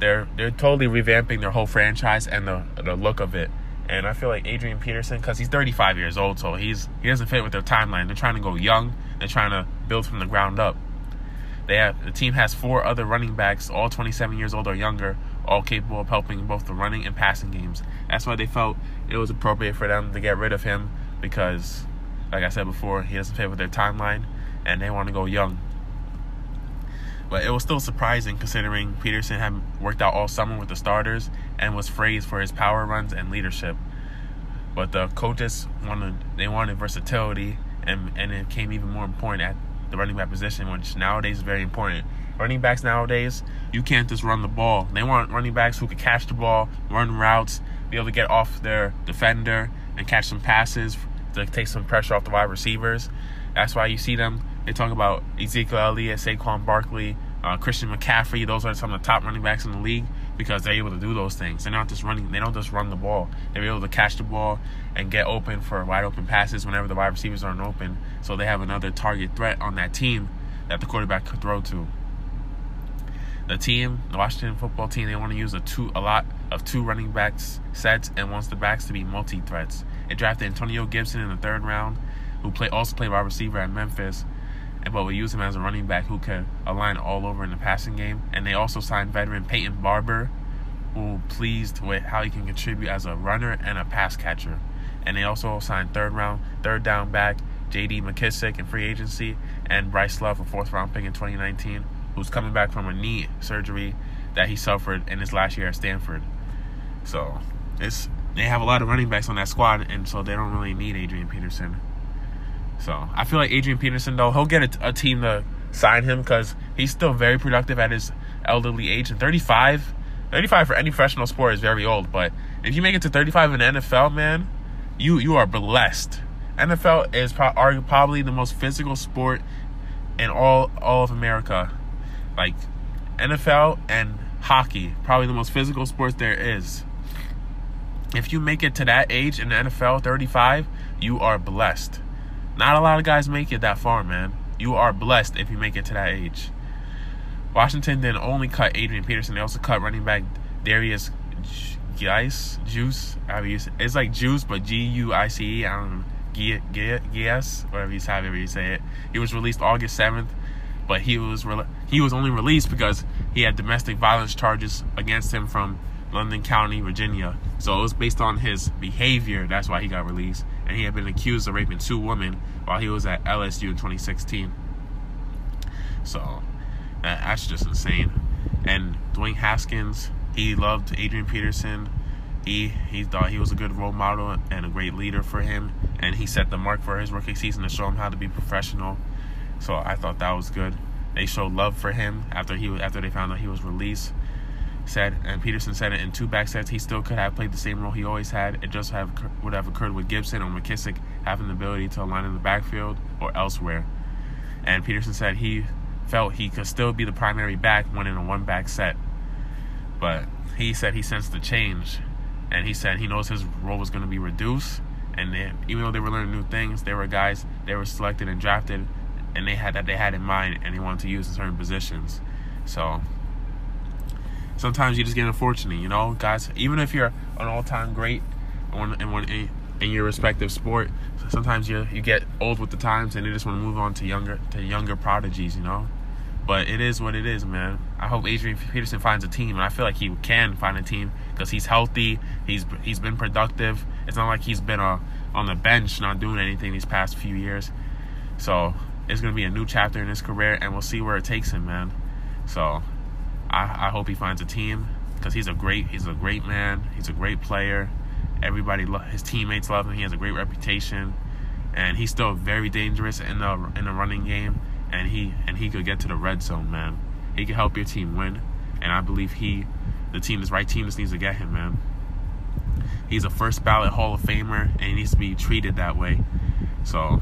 They're they're totally revamping their whole franchise and the the look of it. And I feel like Adrian Peterson, because he's 35 years old, so he's he doesn't fit with their timeline. They're trying to go young. They're trying to build from the ground up. They have the team has four other running backs, all 27 years old or younger, all capable of helping in both the running and passing games. That's why they felt it was appropriate for them to get rid of him because, like I said before, he doesn't fit with their timeline and they want to go young. But it was still surprising considering Peterson had worked out all summer with the starters and was praised for his power runs and leadership. But the coaches wanted they wanted versatility and and it became even more important at the running back position, which nowadays is very important running backs nowadays, you can't just run the ball. They want running backs who can catch the ball, run routes, be able to get off their defender and catch some passes to take some pressure off the wide receivers. That's why you see them. They talk about Ezekiel Elliott, Saquon Barkley, uh, Christian McCaffrey. Those are some of the top running backs in the league because they're able to do those things. They're not just running. They don't just run the ball. They're able to catch the ball and get open for wide open passes whenever the wide receivers aren't open. So they have another target threat on that team that the quarterback could throw to the team, the Washington football team, they want to use a two a lot of two running backs sets and wants the backs to be multi threats. It drafted Antonio Gibson in the third round, who play also played wide receiver at Memphis, but we use him as a running back who can align all over in the passing game. And they also signed veteran Peyton Barber, who pleased with how he can contribute as a runner and a pass catcher. And they also signed third round, third down back J.D. McKissic in free agency and Bryce Love, a fourth round pick in 2019 who's coming back from a knee surgery that he suffered in his last year at Stanford. So it's they have a lot of running backs on that squad, and so they don't really need Adrian Peterson. So I feel like Adrian Peterson, though, he'll get a, a team to sign him because he's still very productive at his elderly age. And 35, 35 for any professional sport is very old. But if you make it to 35 in the NFL, man, you you are blessed. NFL is pro- probably the most physical sport in all all of America. Like NFL and hockey, probably the most physical sports there is. If you make it to that age in the NFL, 35, you are blessed. Not a lot of guys make it that far, man. You are blessed if you make it to that age. Washington didn't only cut Adrian Peterson, they also cut running back Derrius Guice, Juice. It's like Juice, but G U I C E. I don't know. Gies, whatever you however you say it. He was released August 7th, but he was re- he was only released because he had domestic violence charges against him from Loudoun County, Virginia. So it was based on his behavior. That's why he got released. And he had been accused of raping two women while he was at LSU in 2016. So that's just insane. And Dwayne Haskins, he loved Adrian Peterson. He he thought he was a good role model and a great leader for him, and he set the mark for his rookie season to show him how to be professional. So I thought that was good. They showed love for him after he after they found out he was released. Said and Peterson said it in two back sets. He still could have played the same role he always had. It just have would have occurred with Gibson or McKissic having the ability to align in the backfield or elsewhere. And Peterson said he felt he could still be the primary back when in a one back set. But he said he sensed the change and he said he knows his role was going to be reduced. And they, even though they were learning new things, they were guys they were selected and drafted, and they had that they had in mind, and they wanted to use in certain positions. So sometimes you just get unfortunate, you know, guys. Even if you're an all-time great in in, one, in your respective sport, sometimes you you get old with the times, and you just want to move on to younger to younger prodigies, you know. But it is what it is, man. I hope Adrian Peterson finds a team, and I feel like he can find a team because he's healthy. He's he's been productive. It's not like he's been uh, on the bench not doing anything these past few years. So it's gonna be a new chapter in his career, and we'll see where it takes him, man. So I, I hope he finds a team because he's a great he's a great man. He's a great player. Everybody, his teammates love him. He has a great reputation, and he's still very dangerous in the in the running game. And he and he could get to the red zone, man. He could help your team win, and I believe he, the team, this right team, just needs to get him, man. He's a first ballot Hall of Famer, and he needs to be treated that way. So,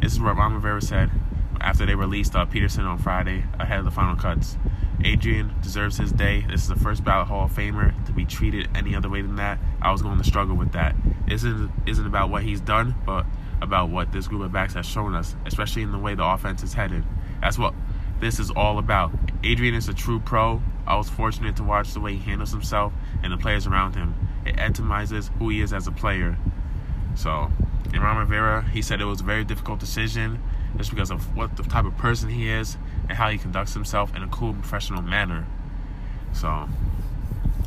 this is what Ron Rivera said after they released uh, Peterson on Friday ahead of the final cuts. Adrian deserves his day. This is the first ballot Hall of Famer to be treated any other way than that. I was going to struggle with that. Isn't isn't about what he's done, but about what this group of backs has shown us, especially in the way the offense is headed. That's what this is all about. Adrian is a true pro. I was fortunate to watch the way he handles himself and the players around him. It epitomizes who he is as a player. So, in Ron Rivera, he said it was a very difficult decision just because of what the type of person he is and how he conducts himself in a cool, professional manner. So,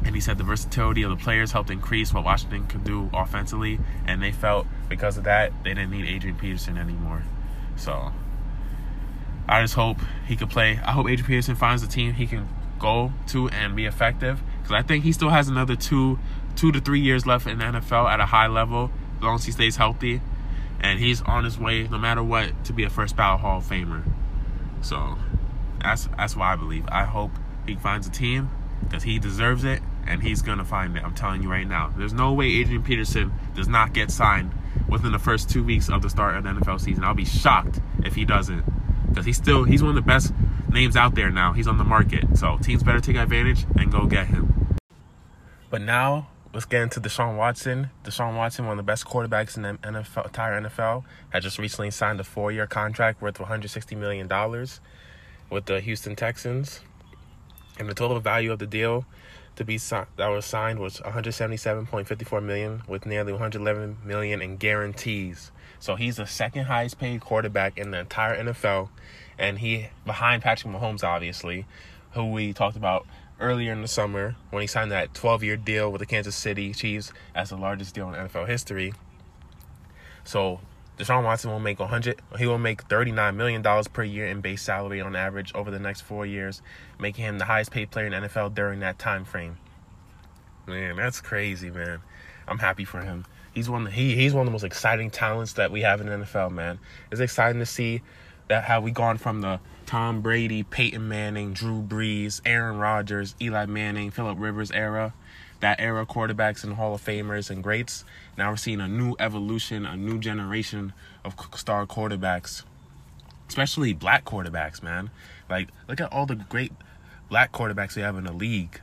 and he said the versatility of the players helped increase what Washington could do offensively, and they felt because of that they didn't need Adrian Peterson anymore. So, I just hope he could play. I hope Adrian Peterson finds a team he can go to and be effective because I think he still has another two, two to three years left in the NFL at a high level as long as he stays healthy, and he's on his way no matter what to be a first ballot Hall of Famer. So that's that's why I believe. I hope he finds a team because he deserves it and he's gonna find it. I'm telling you right now. There's no way Adrian Peterson does not get signed within the first two weeks of the start of the NFL season. I'll be shocked if he doesn't because he's still he's one of the best names out there now. He's on the market, so teams better take advantage and go get him. But now let's get into Deshaun Watson. Deshaun Watson, one of the best quarterbacks in the NFL, entire NFL, had just recently signed a four-year contract worth 160 million dollars with the Houston Texans, and the total value of the deal to be that was signed was 177.54 million, with nearly 111 million in guarantees. So he's the second highest paid quarterback in the entire NFL, and he behind Patrick Mahomes, obviously, who we talked about earlier in the summer when he signed that 12-year deal with the Kansas City Chiefs as the largest deal in NFL history. So Deshaun Watson will make 100. He will make 39 million dollars per year in base salary on average over the next four years, making him the highest paid player in NFL during that time frame. Man, that's crazy, man. I'm happy for him. He's one. He he's one of the most exciting talents that we have in NFL, man. It's exciting to see that how we gone from the Tom Brady, Peyton Manning, Drew Brees, Aaron Rodgers, Eli Manning, Philip Rivers era that era quarterbacks and Hall of Famers and greats. Now we're seeing a new evolution, a new generation of star quarterbacks, especially black quarterbacks, man. Like, look at all the great black quarterbacks we have in the league.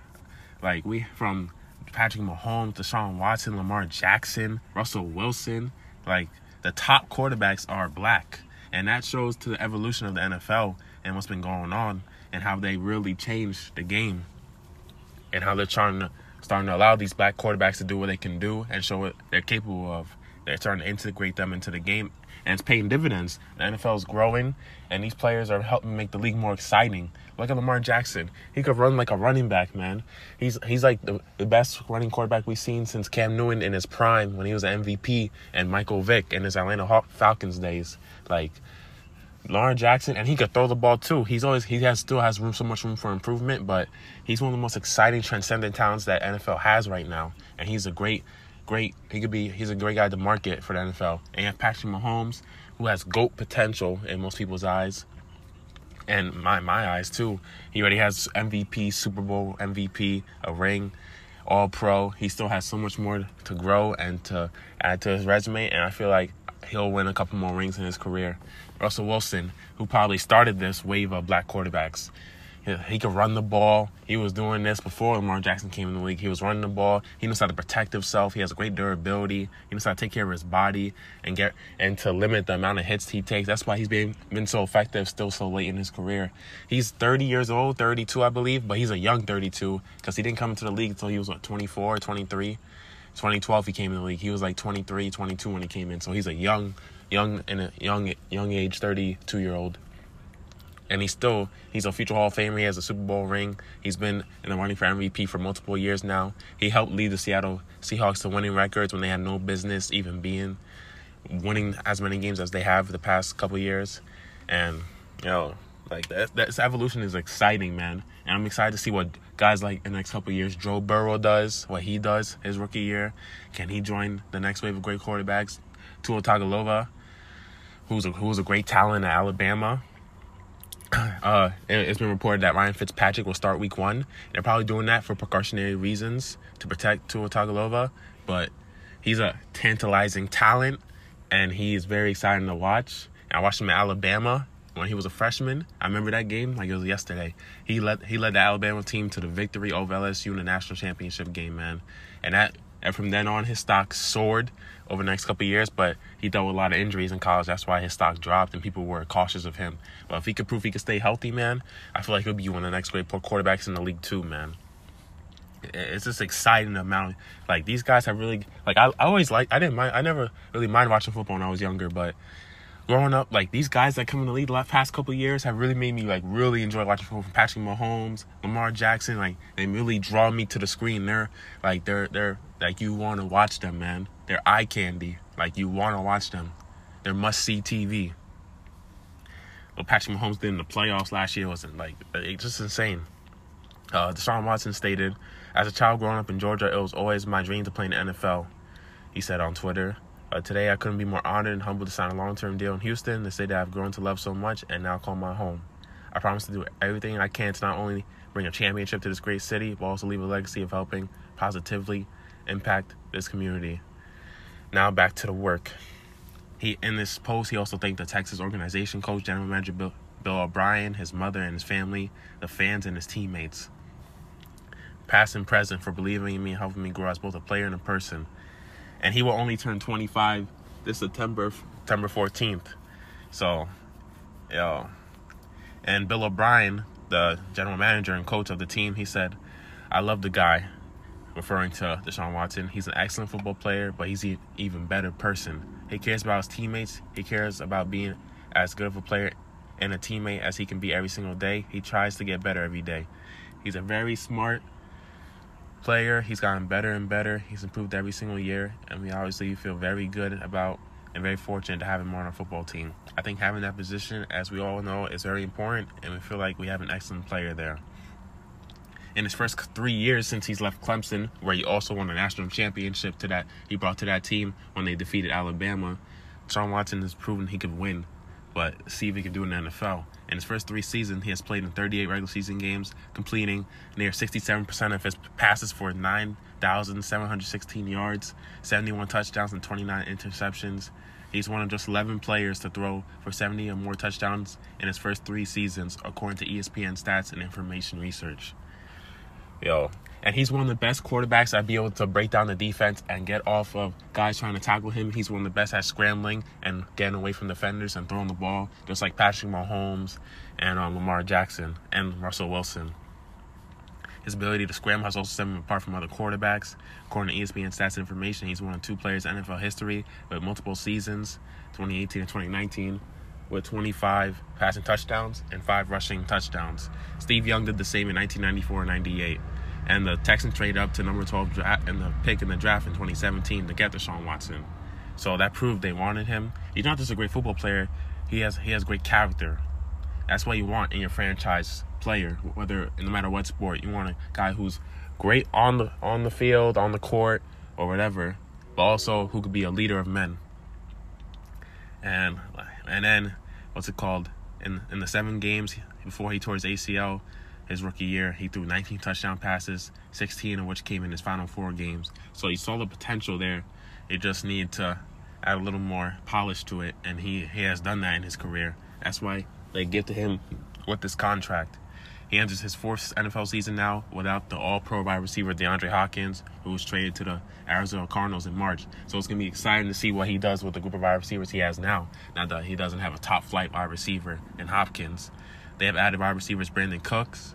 Like, we from Patrick Mahomes, Deshaun Watson, Lamar Jackson, Russell Wilson. Like, the top quarterbacks are black. And that shows to the evolution of the NFL and what's been going on and how they really changed the game and how they're trying to starting to allow these black quarterbacks to do what they can do and show what they're capable of. They're starting to integrate them into the game, and it's paying dividends. The NFL is growing, and these players are helping make the league more exciting. Look at Lamar Jackson; he could run like a running back, man. He's he's like the, the best running quarterback we've seen since Cam Newton in his prime when he was an MVP, and Michael Vick in his Atlanta Hawk Falcons days. Like Lamar Jackson, and he could throw the ball too. He's always he has still has room so much room for improvement, but he's one of the most exciting, transcendent talents that NFL has right now, and he's a great, great. He could be he's a great guy to market for the NFL. And you have Patrick Mahomes, who has goat potential in most people's eyes, and my my eyes too. He already has MVP, Super Bowl MVP, a ring. All pro. He still has so much more to grow and to add to his resume, and I feel like he'll win a couple more rings in his career. Russell Wilson, who probably started this wave of black quarterbacks. He, could run the ball. He was doing this before Lamar Jackson came in the league. He was running the ball. He knows how to protect himself. He has great durability. He knows how to take care of his body and get and to limit the amount of hits he takes. That's why he's been been so effective still so late in his career. He's 30 years old, 32 I believe, but he's a young 32 because he didn't come into the league until he was what 24, 23. 2012 he came in the league. He was like 23, 22 when he came in. So he's a young young in a young young age 32 year old and he's still he's a future hall of famer. He has a super bowl ring. He's been in the running for mvp for multiple years now. He helped lead the seattle seahawks to winning records when they had no business even being winning as many games as they have the past couple years. And you know like that this evolution is exciting man. And i'm excited to see what guys like in the next couple years joe burrow does what he does his rookie year. Can he join the next wave of great quarterbacks? Tua Tagovailoa, who's a who's a great talent at Alabama. Uh, it, has been reported that Ryan Fitzpatrick will start Week One. They're probably doing that for precautionary reasons to protect Tua Tagovailoa, but he's a tantalizing talent, and he's very exciting to watch. I watched him at Alabama when he was a freshman. I remember that game like it was yesterday. He led he led the Alabama team to the victory over LSU in the national championship game, man. And that and from then on his stock soared over the next couple years, but he dealt with a lot of injuries in college. That's why his stock dropped and people were cautious of him. But if he could prove he could stay healthy, man, I feel like he'll be one of the next great quarterbacks in the league too, man. It's just exciting amount. Like these guys have really like I, I always like I didn't mind I never really mind watching football when I was younger, but growing up, like these guys that come in the league the past couple years have really made me like really enjoy watching football. From Patrick Mahomes, Lamar Jackson, like they really draw me to the screen. They're like they're they're like you want to watch them, man. They're eye candy. Like you want to watch them. They're must see TV. What Patrick Mahomes did in the playoffs last year wasn't like it's just insane. Uh, Deshaun Watson stated, "As a child growing up in Georgia, it was always my dream to play in the NFL." He said on Twitter. Uh, today, I couldn't be more honored and humbled to sign a long-term deal in Houston, the city that I've grown to love so much and now call my home. I promise to do everything I can to not only bring a championship to this great city, but also leave a legacy of helping positively impact this community. Now back to the work. He in this post, he also thanked the Texas organization coach, general manager Bill, Bill O'Brien, his mother and his family, the fans and his teammates, past and present, for believing in me and helping me grow as both a player and a person and he will only turn 25 this September September 14th. So, yo, and Bill O'Brien, the general manager and coach of the team, he said, "I love the guy." Referring to Deshaun Watson, he's an excellent football player, but he's an even better person. He cares about his teammates. He cares about being as good of a player and a teammate as he can be every single day. He tries to get better every day. He's a very smart, player. He's gotten better and better. He's improved every single year, and we obviously feel very good about and very fortunate to have him on our football team. I think having that position, as we all know, is very important, and we feel like we have an excellent player there. In his first three years since he's left Clemson, where he also won a national championship to that he brought to that team when they defeated Alabama, Sean Watson has proven he could win but see if he can do it in the NFL. In his first three seasons, he has played in 38 regular season games, completing near 67% of his passes for 9,716 yards, 71 touchdowns, and 29 interceptions. He's one of just 11 players to throw for 70 or more touchdowns in his first three seasons, according to ESPN stats and information research. Yo, and he's one of the best quarterbacks I'd be able to break down the defense and get off of guys trying to tackle him. He's one of the best at scrambling and getting away from defenders and throwing the ball, just like Patrick Mahomes and um, Lamar Jackson and Russell Wilson. His ability to scramble has also set him apart from other quarterbacks. According to ESPN stats information, he's one of two players in NFL history with multiple seasons, 2018 and 2019, with 25 passing touchdowns and five rushing touchdowns. Steve Young did the same in 1994 and 98. And the Texans traded up to number 12 draft and the pick in the draft in 2017 to get Deshaun Watson. So that proved they wanted him. He's not just a great football player; he has he has great character. That's what you want in your franchise player, whether in no matter what sport. You want a guy who's great on the on the field, on the court, or whatever, but also who could be a leader of men. And and then what's it called? In in the seven games before he tore his ACL, his rookie year, he threw 19 touchdown passes, 16 of which came in his final four games. So he saw the potential there. It just needed to add a little more polish to it, and he he has done that in his career. That's why they give to him with this contract. He enters his fourth NFL season now without the all pro wide receiver DeAndre Hopkins, who was traded to the Arizona Cardinals in March. So it's going to be exciting to see what he does with the group of wide receivers he has now. Now that he doesn't have a top flight wide receiver in Hopkins. They have added wide receivers Brandin Cooks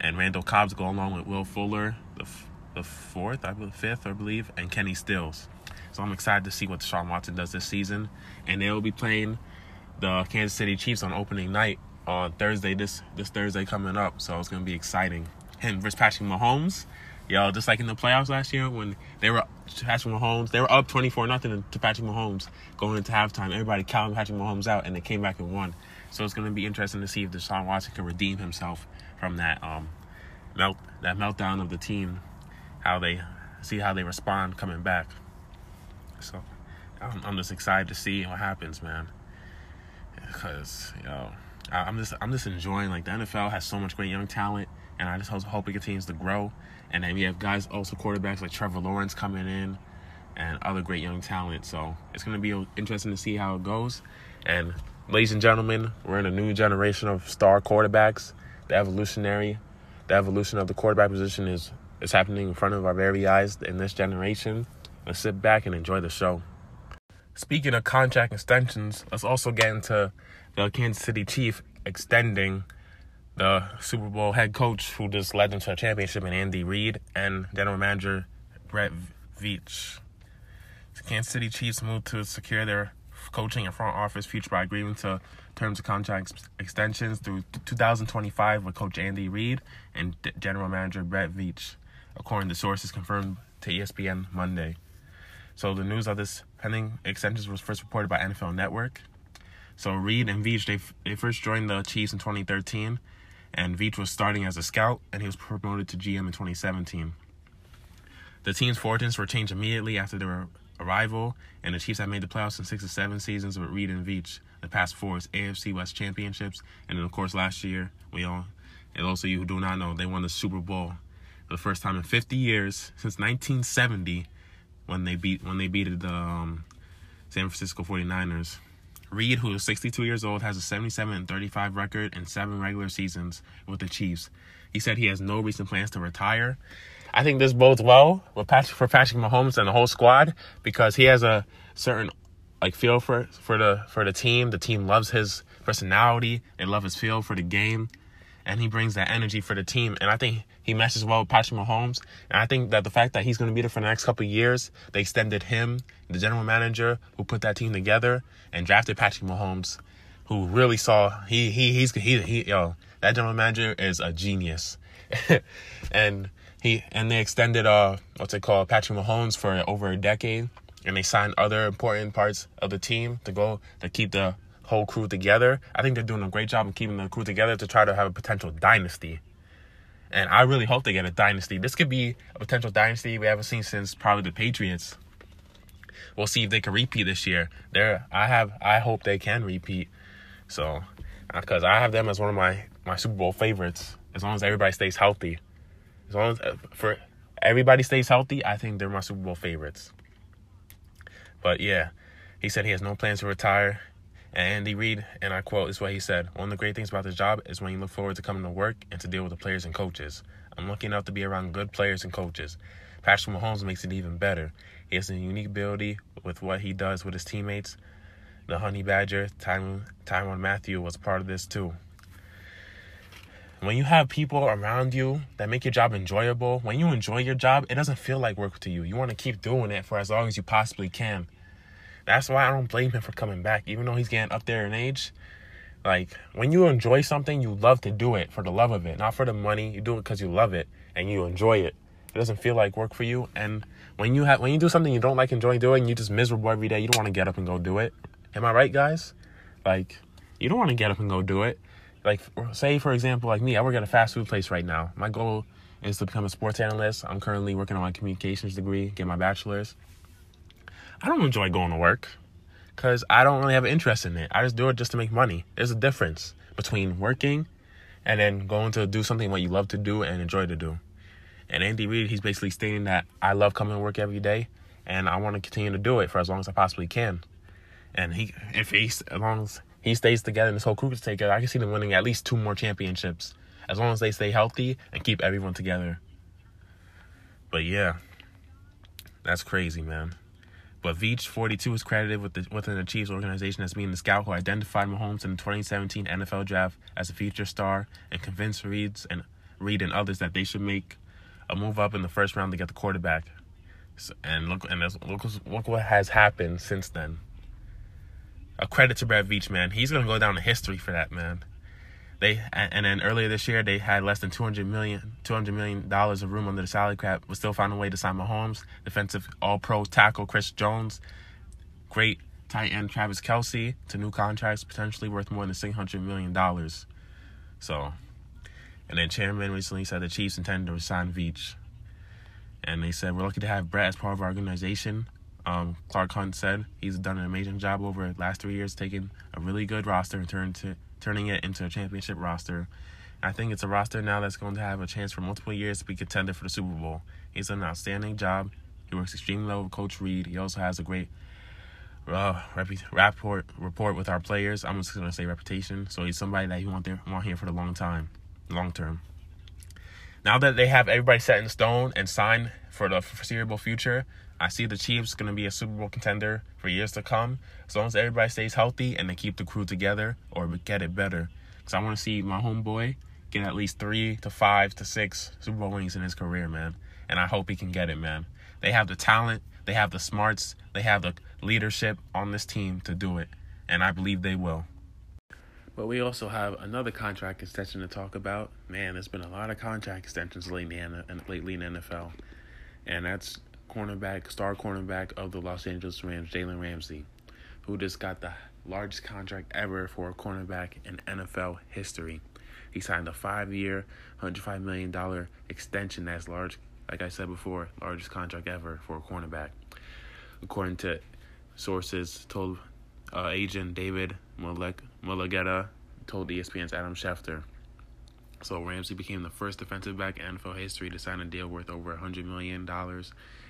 and Randall Cobbs go along with Will Fuller, the, f- the fourth, I believe, fifth, I believe, and Kenny Stills. So I'm excited to see what Deshaun Watson does this season. And they will be playing the Kansas City Chiefs on opening night on Thursday, this this Thursday coming up. So it's gonna be exciting. Him versus Patrick Mahomes, y'all. just like in the playoffs last year when they were Patrick Mahomes, they were up 24 nothing to Patrick Mahomes going into halftime. Everybody counting Patrick Mahomes out, and they came back and won. So it's gonna be interesting to see if Deshaun Watson can redeem himself from that um melt that meltdown of the team, how they see how they respond coming back. So I'm, I'm just excited to see what happens, man. Because you know I'm just I'm just enjoying like the NFL has so much great young talent, and I just hope it continues to grow. And then we have guys also quarterbacks like Trevor Lawrence coming in, and other great young talent. So it's gonna be interesting to see how it goes. And ladies and gentlemen, we're in a new generation of star quarterbacks. The evolutionary, the evolution of the quarterback position is is happening in front of our very eyes in this generation. Let's sit back and enjoy the show. Speaking of contract extensions, let's also get into the Kansas City Chief extending the Super Bowl head coach who just led them to a championship in Andy Reid and general manager Brett Veach. The Kansas City Chiefs moved to secure their coaching and front office future by agreeing to terms of contract extensions through 2025 with Coach Andy Reid and General Manager Brett Veach, according to sources confirmed to ESPN Monday. So the news of this pending extensions was first reported by NFL Network. So Reid and Veach, they they first joined the Chiefs in 2013, and Veach was starting as a scout, and he was promoted to GM in 2017. The team's fortunes were changed immediately after their arrival, and the Chiefs have made the playoffs in six or seven seasons with Reid and Veach. The past four is AFC West championships, and then of course last year we all, and of you who do not know, they won the Super Bowl for the first time in 50 years since 1970 when they beat when they beat the um, San Francisco 49ers. Reid, who is 62 years old, has a 77 and 35 record in seven regular seasons with the Chiefs. He said he has no recent plans to retire. I think this bodes well with Patrick, for Patrick Mahomes and the whole squad because he has a certain like feel for for the for the team. The team loves his personality. They love his feel for the game, and he brings that energy for the team. And I think he meshes well with Patrick Mahomes. And I think that the fact that he's going to be there for the next couple years, they extended him, the general manager who put that team together, and drafted Patrick Mahomes, who really saw he he he's he he yo that general manager is a genius, and he and they extended uh what's it called Patrick Mahomes for over a decade, and they signed other important parts of the team to go to keep the whole crew together. I think they're doing a great job of keeping the crew together to try to have a potential dynasty and I really hope they get a dynasty. This could be a potential dynasty we haven't seen since probably the Patriots. We'll see if they can repeat this year. There, I have, I hope they can repeat. So, because I have them as one of my my Super Bowl favorites, as long as everybody stays healthy, as long as uh, for everybody stays healthy, I think they're my Super Bowl favorites. But yeah, he said he has no plans to retire. And Andy Reid, and I quote, is what he said One of the great things about this job is when you look forward to coming to work and to deal with the players and coaches. I'm lucky enough to be around good players and coaches. Patrick Mahomes makes it even better. He has a unique ability with what he does with his teammates. The Honey Badger, Tyron, Tyrann Mathieu, was part of this too. When you have people around you that make your job enjoyable, when you enjoy your job, it doesn't feel like work to you. You want to keep doing it for as long as you possibly can. That's why I don't blame him for coming back, even though he's getting up there in age. Like when you enjoy something, you love to do it for the love of it, not for the money. You do it because you love it and you enjoy it. It doesn't feel like work for you. And when you have when you do something you don't like enjoying doing, you're just miserable every day. You don't want to get up and go do it. Am I right, guys? Like you don't want to get up and go do it. Like say for example, like me, I work at a fast food place right now. My goal is to become a sports analyst. I'm currently working on my communications degree, get my bachelor's. I don't enjoy going to work because I don't really have an interest in it. I just do it just to make money. There's a difference between working and then going to do something what you love to do and enjoy to do. And Andy Reid, he's basically stating that I love coming to work every day and I want to continue to do it for as long as I possibly can. And he, if he's, as long as he stays together and this whole crew stays together, I can see them winning at least two more championships as long as they stay healthy and keep everyone together. But yeah, that's crazy, man. But Veach 42 is credited with the, within the Chiefs organization as being the scout who identified Mahomes in the 2017 NFL draft as a future star and convinced Reid's and Reid and others that they should make a move up in the first round to get the quarterback. So, and look and look, look what has happened since then. A credit to Brad Veach, man. He's gonna go down in history for that, man. They and then earlier this year they had less than 200 million 200 million dollars of room under the salary cap, but still found a way to sign Mahomes, defensive All-Pro tackle Chris Jones, great tight end Travis Kelce to new contracts potentially worth more than 600 million dollars. So, and then chairman recently said the Chiefs intend to resign Veach, and they said we're lucky to have Brett as part of our organization. Um, Clark Hunt said he's done an amazing job over the last three years, taking a really good roster and turned to turning it into a championship roster. I think it's a roster now that's going to have a chance for multiple years to be contender for the Super Bowl. He's done an outstanding job. He works extremely well with Coach Reid. He also has a great uh, rapport report with our players. I'm just gonna say reputation. So he's somebody that you want there want here for the long time, long term. Now that they have everybody set in stone and signed for the foreseeable future, I see the Chiefs going to be a Super Bowl contender for years to come, as long as everybody stays healthy and they keep the crew together or get it better. Because I want to see my homeboy get at least three to five to six Super Bowl rings in his career, man. And I hope he can get it, man. They have the talent, they have the smarts, they have the leadership on this team to do it. And I believe they will. But we also have another contract extension to talk about. Man, there's been a lot of contract extensions lately in, lately in NFL. And that's cornerback, star cornerback of the Los Angeles Rams, Jalen Ramsey, who just got the largest contract ever for a cornerback in NFL history. He signed a five-year, $105 million extension that's large, like I said before, largest contract ever for a cornerback. According to sources told uh, agent David Mulugheta told ESPN's Adam Schefter. So Ramsey became the first defensive back in NFL history to sign a deal worth over $100 million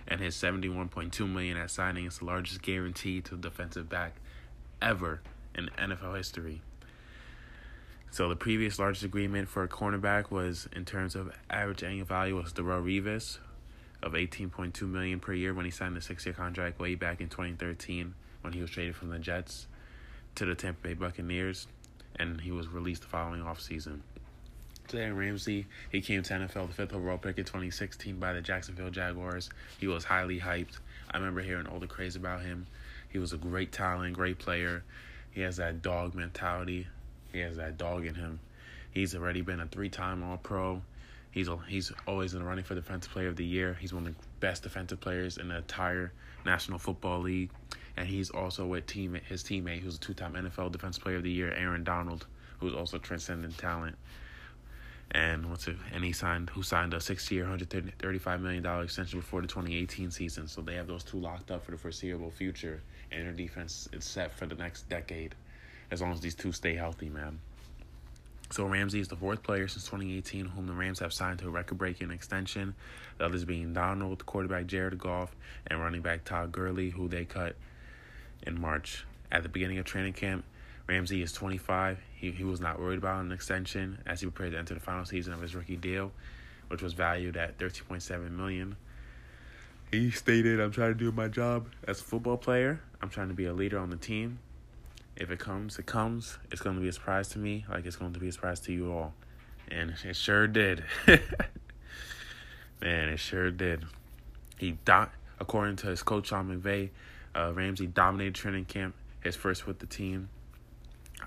and his 71.2 million at signing is the largest guarantee to a defensive back ever in NFL history. So the previous largest agreement for a cornerback was in terms of average annual value was Darrelle Revis of 18.2 million per year when he signed a six-year contract way back in 2013 when he was traded from the Jets to the Tampa Bay Buccaneers and he was released the following offseason. Jalen Ramsey, he came to NFL the fifth overall pick in 2016 by the Jacksonville Jaguars. He was highly hyped. I remember hearing all the craze about him. He was a great talent, great player. He has that dog mentality. He has that dog in him. He's already been a three-time All-Pro. He's he's always in the running for Defensive Player of the Year. He's one of the best defensive players in the entire National Football League, and he's also with team his teammate, who's a two-time NFL Defensive Player of the Year, Aaron Donald, who's also transcendent talent and what's it? And he signed who signed a six-year, hundred thirty-five million dollar extension before the 2018 season. So they have those two locked up for the foreseeable future, and their defense is set for the next decade. as long as these two stay healthy, man. So Ramsey is the fourth player since 2018 whom the Rams have signed to a record-breaking extension. The others being Donald, quarterback Jared Goff, and running back Todd Gurley, who they cut in March. At the beginning of training camp, Ramsey is 25. He, he was not worried about an extension as he prepared to enter the final season of his rookie deal, which was valued at 13.7 million. He stated, "I'm trying to do my job as a football player. I'm trying to be a leader on the team. If it comes, it comes. It's going to be a surprise to me, like it's going to be a surprise to you all." And it sure did. Man, it sure did. He dot according to his coach Sean McVay, uh, Ramsey dominated training camp, his first with the team.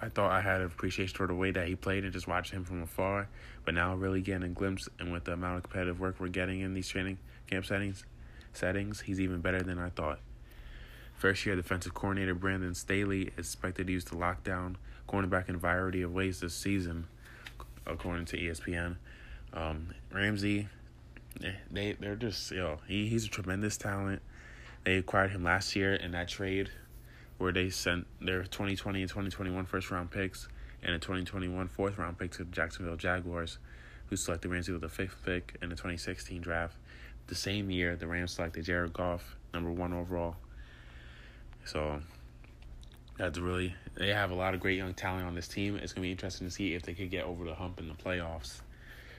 I thought I had an appreciation for the way that he played and just watching him from afar, but now really getting a glimpse and with the amount of competitive work we're getting in these training camp settings, settings, he's even better than I thought. First year defensive coordinator Brandon Staley is expected to use the lockdown cornerback in a variety of ways this season, according to ESPN. Um, Ramsey, they they're just yo, he, he's a tremendous talent. They acquired him last year in that trade where they sent their 2020 and 2021 first round picks and a 2021 fourth round pick to the Jacksonville Jaguars, who selected Ramsey with the fifth pick in the 2016 draft. The same year, the Rams selected Jared Goff, number one overall. So that's really they have a lot of great young talent on this team. It's gonna be interesting to see if they could get over the hump in the playoffs,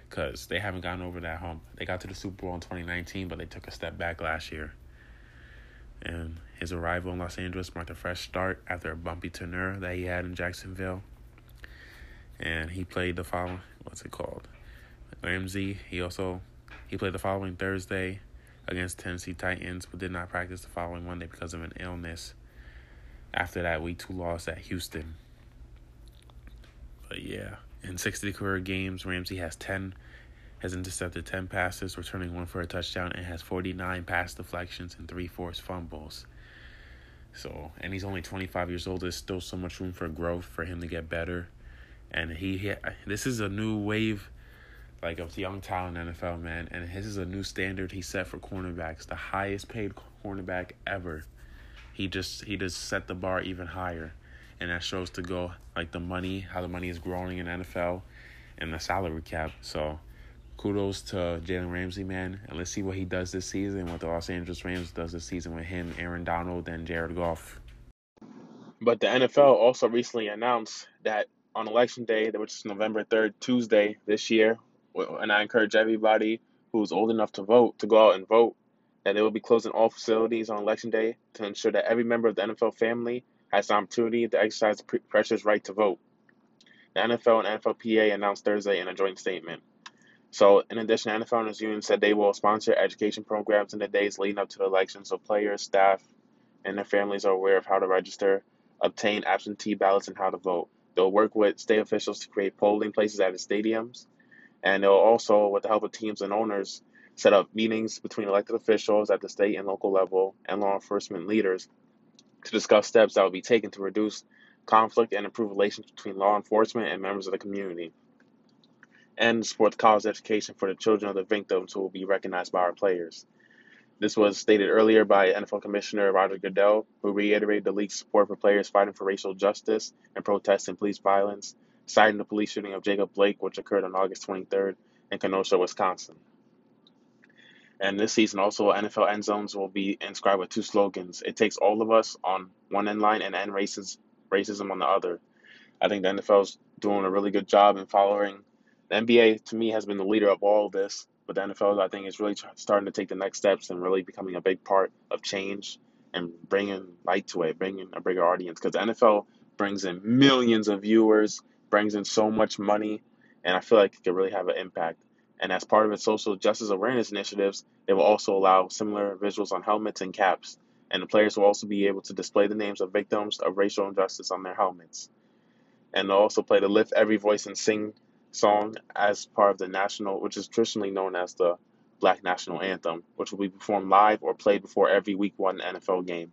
because they haven't gotten over that hump. They got to the Super Bowl in 2019, but they took a step back last year and his arrival in Los Angeles marked a fresh start after a bumpy tenure that he had in Jacksonville. And he played the following what's it called? Ramsey. He also he played the following Thursday against Tennessee Titans, but did not practice the following Monday because of an illness. After that week two loss at Houston. But yeah, in 60 career games, Ramsey has 10 has intercepted 10 passes, returning one for a touchdown, and has 49 pass deflections and three forced fumbles. So, and he's only 25 years old. There's still so much room for growth for him to get better. And he, he this is a new wave, like of young talent NFL, man. And this is a new standard he set for cornerbacks, the highest paid cornerback ever. He just he just set the bar even higher, and that shows to go like the money, how the money is growing in NFL, and the salary cap. So kudos to Jalen Ramsey, man. And let's see what he does this season, what the Los Angeles Rams does this season with him, Aaron Donald, and Jared Goff. But the NFL also recently announced that on Election Day, which is November 3rd, Tuesday this year, and I encourage everybody who's old enough to vote to go out and vote, that they will be closing all facilities on Election Day to ensure that every member of the NFL family has the opportunity to exercise the precious right to vote. The NFL and NFLPA announced Thursday in a joint statement. So, in addition, NFL Owners Union said they will sponsor education programs in the days leading up to the election so players, staff, and their families are aware of how to register, obtain absentee ballots, and how to vote. They'll work with state officials to create polling places at the stadiums, and they'll also, with the help of teams and owners, set up meetings between elected officials at the state and local level and law enforcement leaders to discuss steps that will be taken to reduce conflict and improve relations between law enforcement and members of the community and support the college education for the children of the victims who will be recognized by our players. This was stated earlier by NFL Commissioner Roger Goodell, who reiterated the league's support for players fighting for racial justice and protesting police violence, citing the police shooting of Jacob Blake, which occurred on August 23rd in Kenosha, Wisconsin. And this season, also, NFL end zones will be inscribed with two slogans It takes all of us on one end line and end racism on the other. I think the NFL is doing a really good job in following the NBA to me has been the leader of all of this, but the NFL I think is really starting to take the next steps and really becoming a big part of change and bringing light to it, bringing a bigger audience because the NFL brings in millions of viewers, brings in so much money, and I feel like it could really have an impact. And as part of its social justice awareness initiatives, it will also allow similar visuals on helmets and caps. And the players will also be able to display the names of victims of racial injustice on their helmets. And they'll also play the Lift Every Voice and Sing song as part of the national, which is traditionally known as the Black National Anthem, which will be performed live or played before every Week 1 NFL game.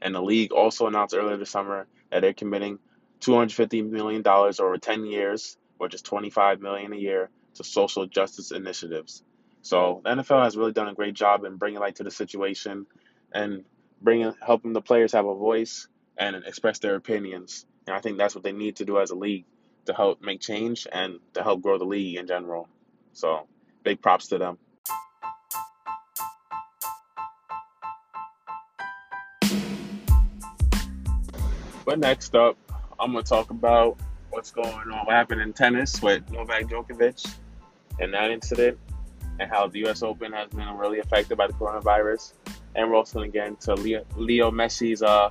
And the league also announced earlier this summer that they're committing $250 million over 10 years, which is 25 million a year, to social justice initiatives. So the NFL has really done a great job in bringing light to the situation and bringing helping the players have a voice and express their opinions And I think that's what they need to do as a league to help make change and to help grow the league in general. So big props to them. But next up, I'm gonna talk about what's going on, what happened in tennis with Novak Djokovic and that incident, and how the U.S. Open has been really affected by the coronavirus. And we're also gonna get into Leo, Leo Messi's. Uh,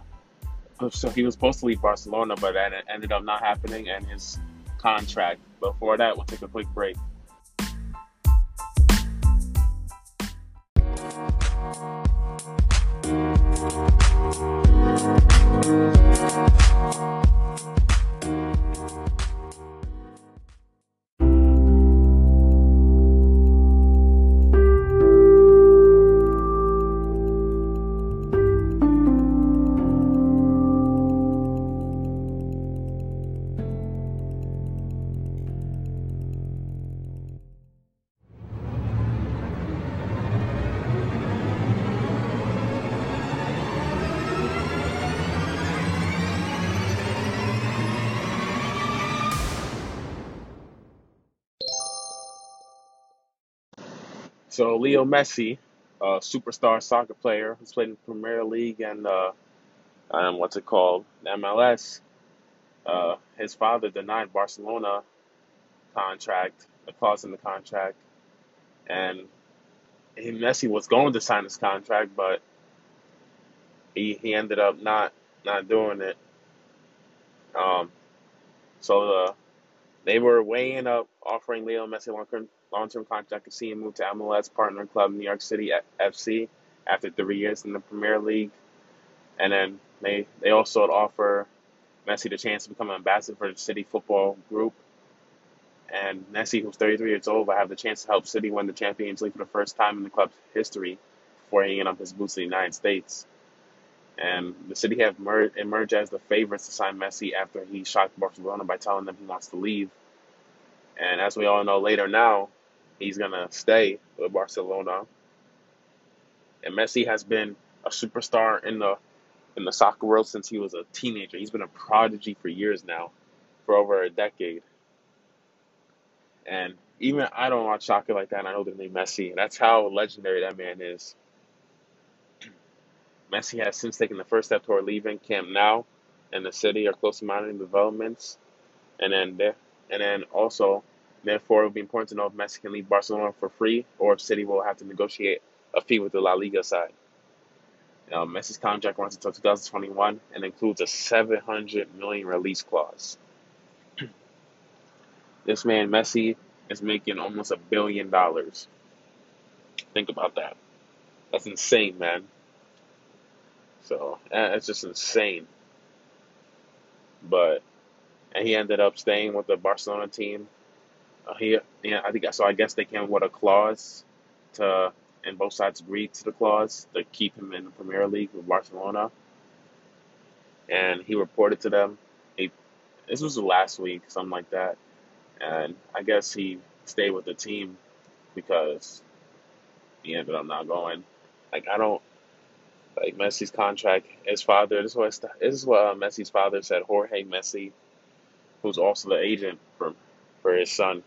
so he was supposed to leave Barcelona, but that ended up not happening, and his contract. Before that, we'll take a quick break. So Leo Messi, a superstar soccer player who's played in the Premier League and uh, um, what's it called, MLS. Uh, his father denied Barcelona contract, a clause in the contract, and he, Messi was going to sign his contract, but he he ended up not not doing it. Um, so uh, they were weighing up offering Leo Messi long long-term contract to see him move to MLS partner club New York City FC after three years in the Premier League, and then they they also would offer Messi the chance to become an ambassador for the City Football Group. And Messi, who's 33 years old, will have the chance to help City win the Champions League for the first time in the club's history before hanging up his boots in the United States. And the City have emerged as the favorites to sign Messi after he shocked Barcelona by telling them he wants to leave. And as we all know later now, he's going to stay with Barcelona. And Messi has been a superstar in the in the soccer world since he was a teenager. He's been a prodigy for years now, for over a decade. And even I don't watch soccer like that, and I know the name Messi. That's how legendary that man is. Messi has since taken the first step toward leaving Camp Nou and the city are closely monitoring developments. And then and then also Therefore, it will be important to know if Messi can leave Barcelona for free or if City will have to negotiate a fee with the La Liga side. Now, Messi's contract runs until 2021 and includes a 700 million release clause. this man, Messi, is making almost a billion dollars. Think about that. That's insane, man. So, eh, that's just insane. But, and he ended up staying with the Barcelona team uh, he, yeah, I think so. I guess they came with a clause to, and both sides agreed to the clause to keep him in the Premier League with Barcelona. And he reported to them. He, this was the last week, something like that. And I guess he stayed with the team because he ended up not going. Like I don't like Messi's contract. His father. This is what this is what uh, Messi's father said. Jorge Messi, who's also the agent for for his son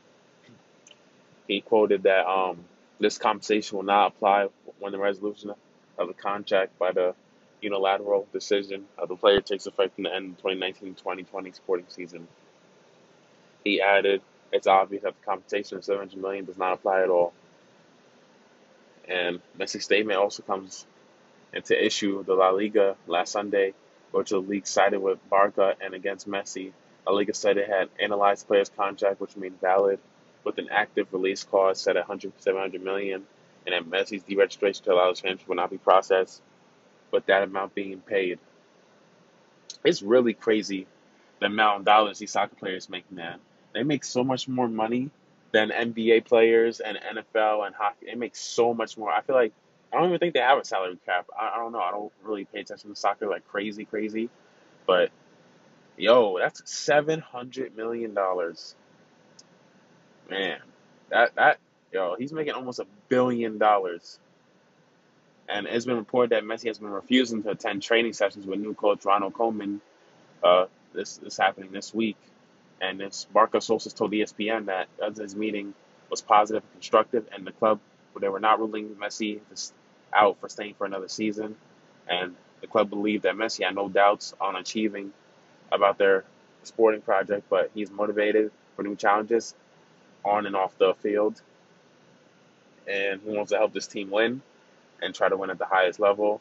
he quoted that um, this compensation will not apply when the resolution of the contract by the unilateral decision of the player takes effect in the end of the 2019-2020 sporting season. He added, "It's obvious that the compensation of 700 million does not apply at all." And Messi's statement also comes into issue the La Liga last Sunday, which the league sided with Barca and against Messi. La Liga said it had analyzed the player's contract, which remained valid with an active release clause set at 100, 700 million, and that Messi's deregistration to allow the transfer will not be processed, but that amount being paid. It's really crazy the amount of dollars these soccer players make, man. They make so much more money than NBA players and NFL and hockey. They make so much more. I feel like I don't even think they have a salary cap. I, I don't know. I don't really pay attention to soccer like crazy, crazy. But yo, that's seven hundred million dollars Man, that that yo, he's making almost a billion dollars. And it's been reported that Messi has been refusing to attend training sessions with new coach Ronald Koeman, uh, this is happening this week. And it's Marco Sosa told ESPN that his meeting was positive and constructive, and the club, they were not ruling Messi out for staying for another season. And the club believed that Messi had no doubts on achieving about their sporting project, but he's motivated for new challenges on and off the field. And he wants to help this team win and try to win at the highest level.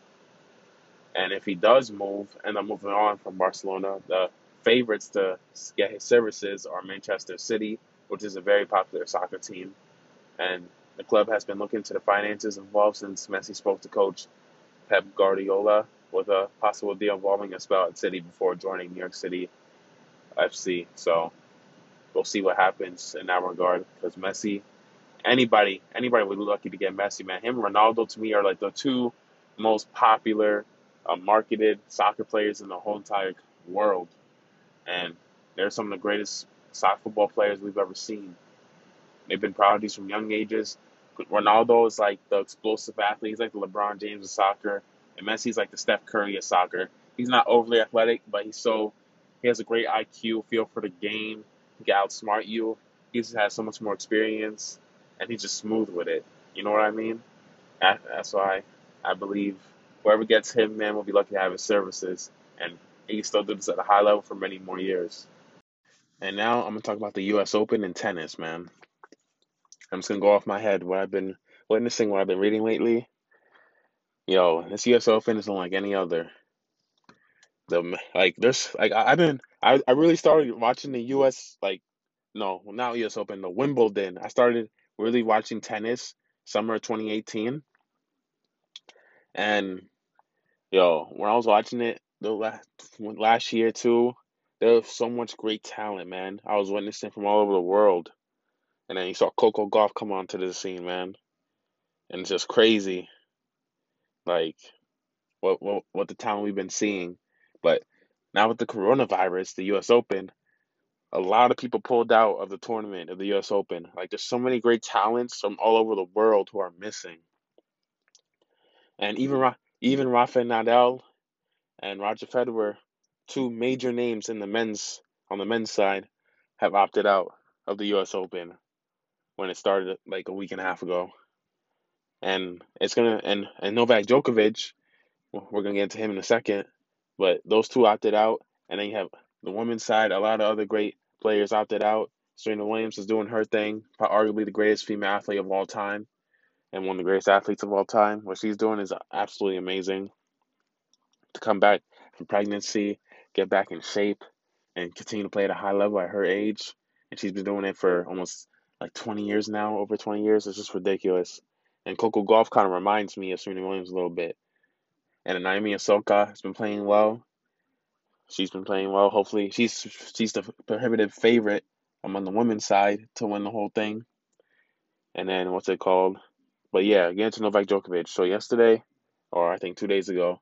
And if he does move, and I'm moving on from Barcelona, the favorites to get his services are Manchester City, which is a very popular soccer team. And the club has been looking to the finances involved since Messi spoke to coach Pep Guardiola with a possible deal involving a spell at City before joining New York City FC. So we'll see what happens in that regard because Messi, anybody, anybody would be lucky to get Messi, man. Him Ronaldo to me are like the two most popular, uh, marketed soccer players in the whole entire world. And they're some of the greatest soccer football players we've ever seen. They've been prodigies from young ages. Ronaldo is like the explosive athlete. He's like the LeBron James of soccer. And Messi's like the Steph Curry of soccer. He's not overly athletic, but he's so he has a great IQ, feel for the game. He outsmart you. He just has so much more experience, and he's just smooth with it. You know what I mean? That's why I believe whoever gets him, man, will be lucky to have his services, and he can still do this at a high level for many more years. And now I'm gonna talk about the U.S. Open in tennis, man. I'm just gonna go off my head what I've been witnessing, what I've been reading lately. Yo, this U.S. Open is unlike any other. The like, there's like I've been I I really started watching the U.S. like no, not U.S. Open, the Wimbledon. I started really watching tennis summer 2018, and yo, when I was watching it the last last year too, there was so much great talent, man. I was witnessing from all over the world, and then you saw Coco Gauff come onto the scene, man, and it's just crazy like what what what the talent we've been seeing. But now with the coronavirus, the US Open, a lot of people pulled out of the tournament of the US Open. Like there's so many great talents from all over the world who are missing. And even even Rafael Nadal and Roger Federer, two major names in the men's on the men's side, have opted out of the US Open when it started like a week and a half ago and it's gonna and and Novak Djokovic, we're gonna get into him in a second, but those two opted out, and then you have the women's side. A lot of other great players opted out. Serena Williams is doing her thing, arguably the greatest female athlete of all time, and one of the greatest athletes of all time. What she's doing is absolutely amazing. To come back from pregnancy, get back in shape, and continue to play at a high level at her age, and she's been doing it for almost like 20 years now, over 20 years. It's just ridiculous. And Coco Gauff kind of reminds me of Serena Williams a little bit. And Naomi Osaka has been playing well. She's been playing well. Hopefully, she's she's the prohibitive favorite among the women's side to win the whole thing. And then what's it called? But yeah, again to Novak Djokovic. So yesterday, or I think two days ago,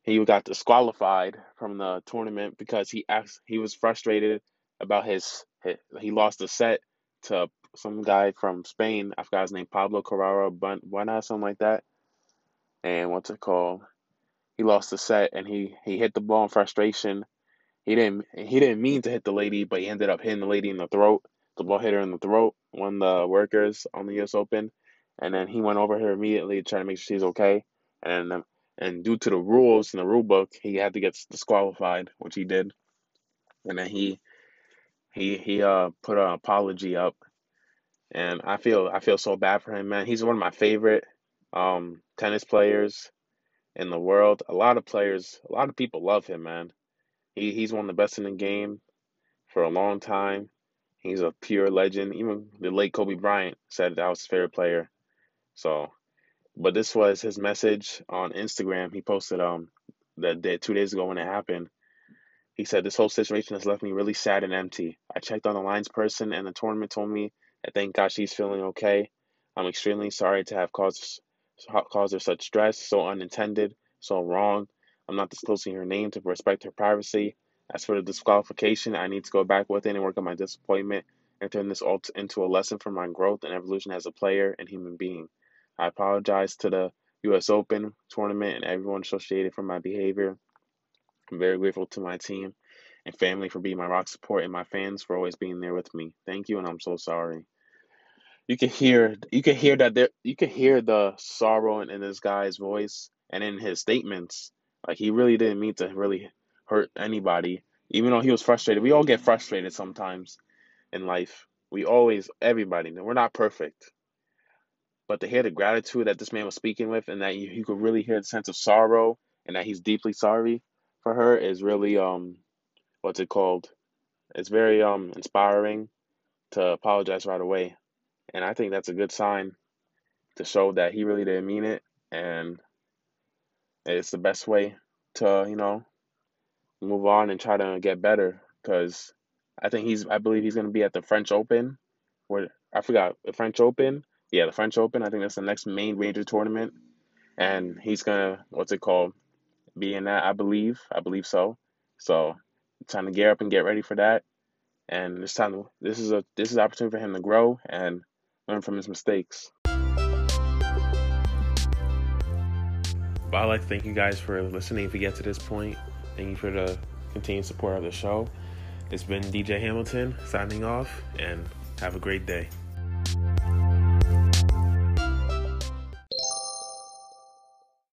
he got disqualified from the tournament because he asked he was frustrated about his, his he lost a set to some guy from Spain. I forgot his name, Pablo Carrera Buena, something like that. And what's it called? He lost the set and he he hit the ball in frustration. He didn't he didn't mean to hit the lady, but he ended up hitting the lady in the throat. The ball hit her in the throat. One of the workers on the U.S. Open, and then he went over her immediately to try to make sure she's okay. And and due to the rules in the rule book, he had to get disqualified, which he did. And then he he he uh put an apology up and I feel I feel so bad for him, man. He's one of my favorite um, tennis players in the world. A lot of players, a lot of people love him, man. He he's one of the best in the game for a long time. He's a pure legend. Even the late Kobe Bryant said that was his favorite player. So, but this was his message on Instagram. He posted um that day two days ago when it happened. He said this whole situation has left me really sad and empty. I checked on the lines person, and the tournament told me I thank God she's feeling okay. I'm extremely sorry to have caused caused her such stress, so unintended, so wrong. I'm not disclosing her name to respect her privacy. As for the disqualification, I need to go back with it and work on my disappointment and turn this all into a lesson for my growth and evolution as a player and human being. I apologize to the U.S. Open tournament and everyone associated for my behavior. I'm very grateful to my team and family for being my rock support, and my fans for always being there with me. Thank you, and I'm so sorry. You can hear you can hear that there you can hear the sorrow in, in this guy's voice and in his statements. Like he really didn't mean to really hurt anybody, even though he was frustrated. We all get frustrated sometimes in life. We always everybody. We're not perfect. But to hear the gratitude that this man was speaking with and that you, you could really hear the sense of sorrow and that he's deeply sorry for her is really um what's it called? It's very um inspiring to apologize right away. And I think that's a good sign to show that he really didn't mean it and it's the best way to, you know, move on and try to get better cuz I think he's I believe he's going to be at the French Open where I forgot the French Open. Yeah, the French Open. I think that's the next main major tournament and he's going to what's it called? Be in that, I believe. I believe so. So, time to gear up and get ready for that. And this time this is a this is an opportunity for him to grow and learn from his mistakes. But I'd like to thank you guys for listening if you get to this point. Thank you for the continued support of the show. It's been DJ Hamilton signing off, and have a great day.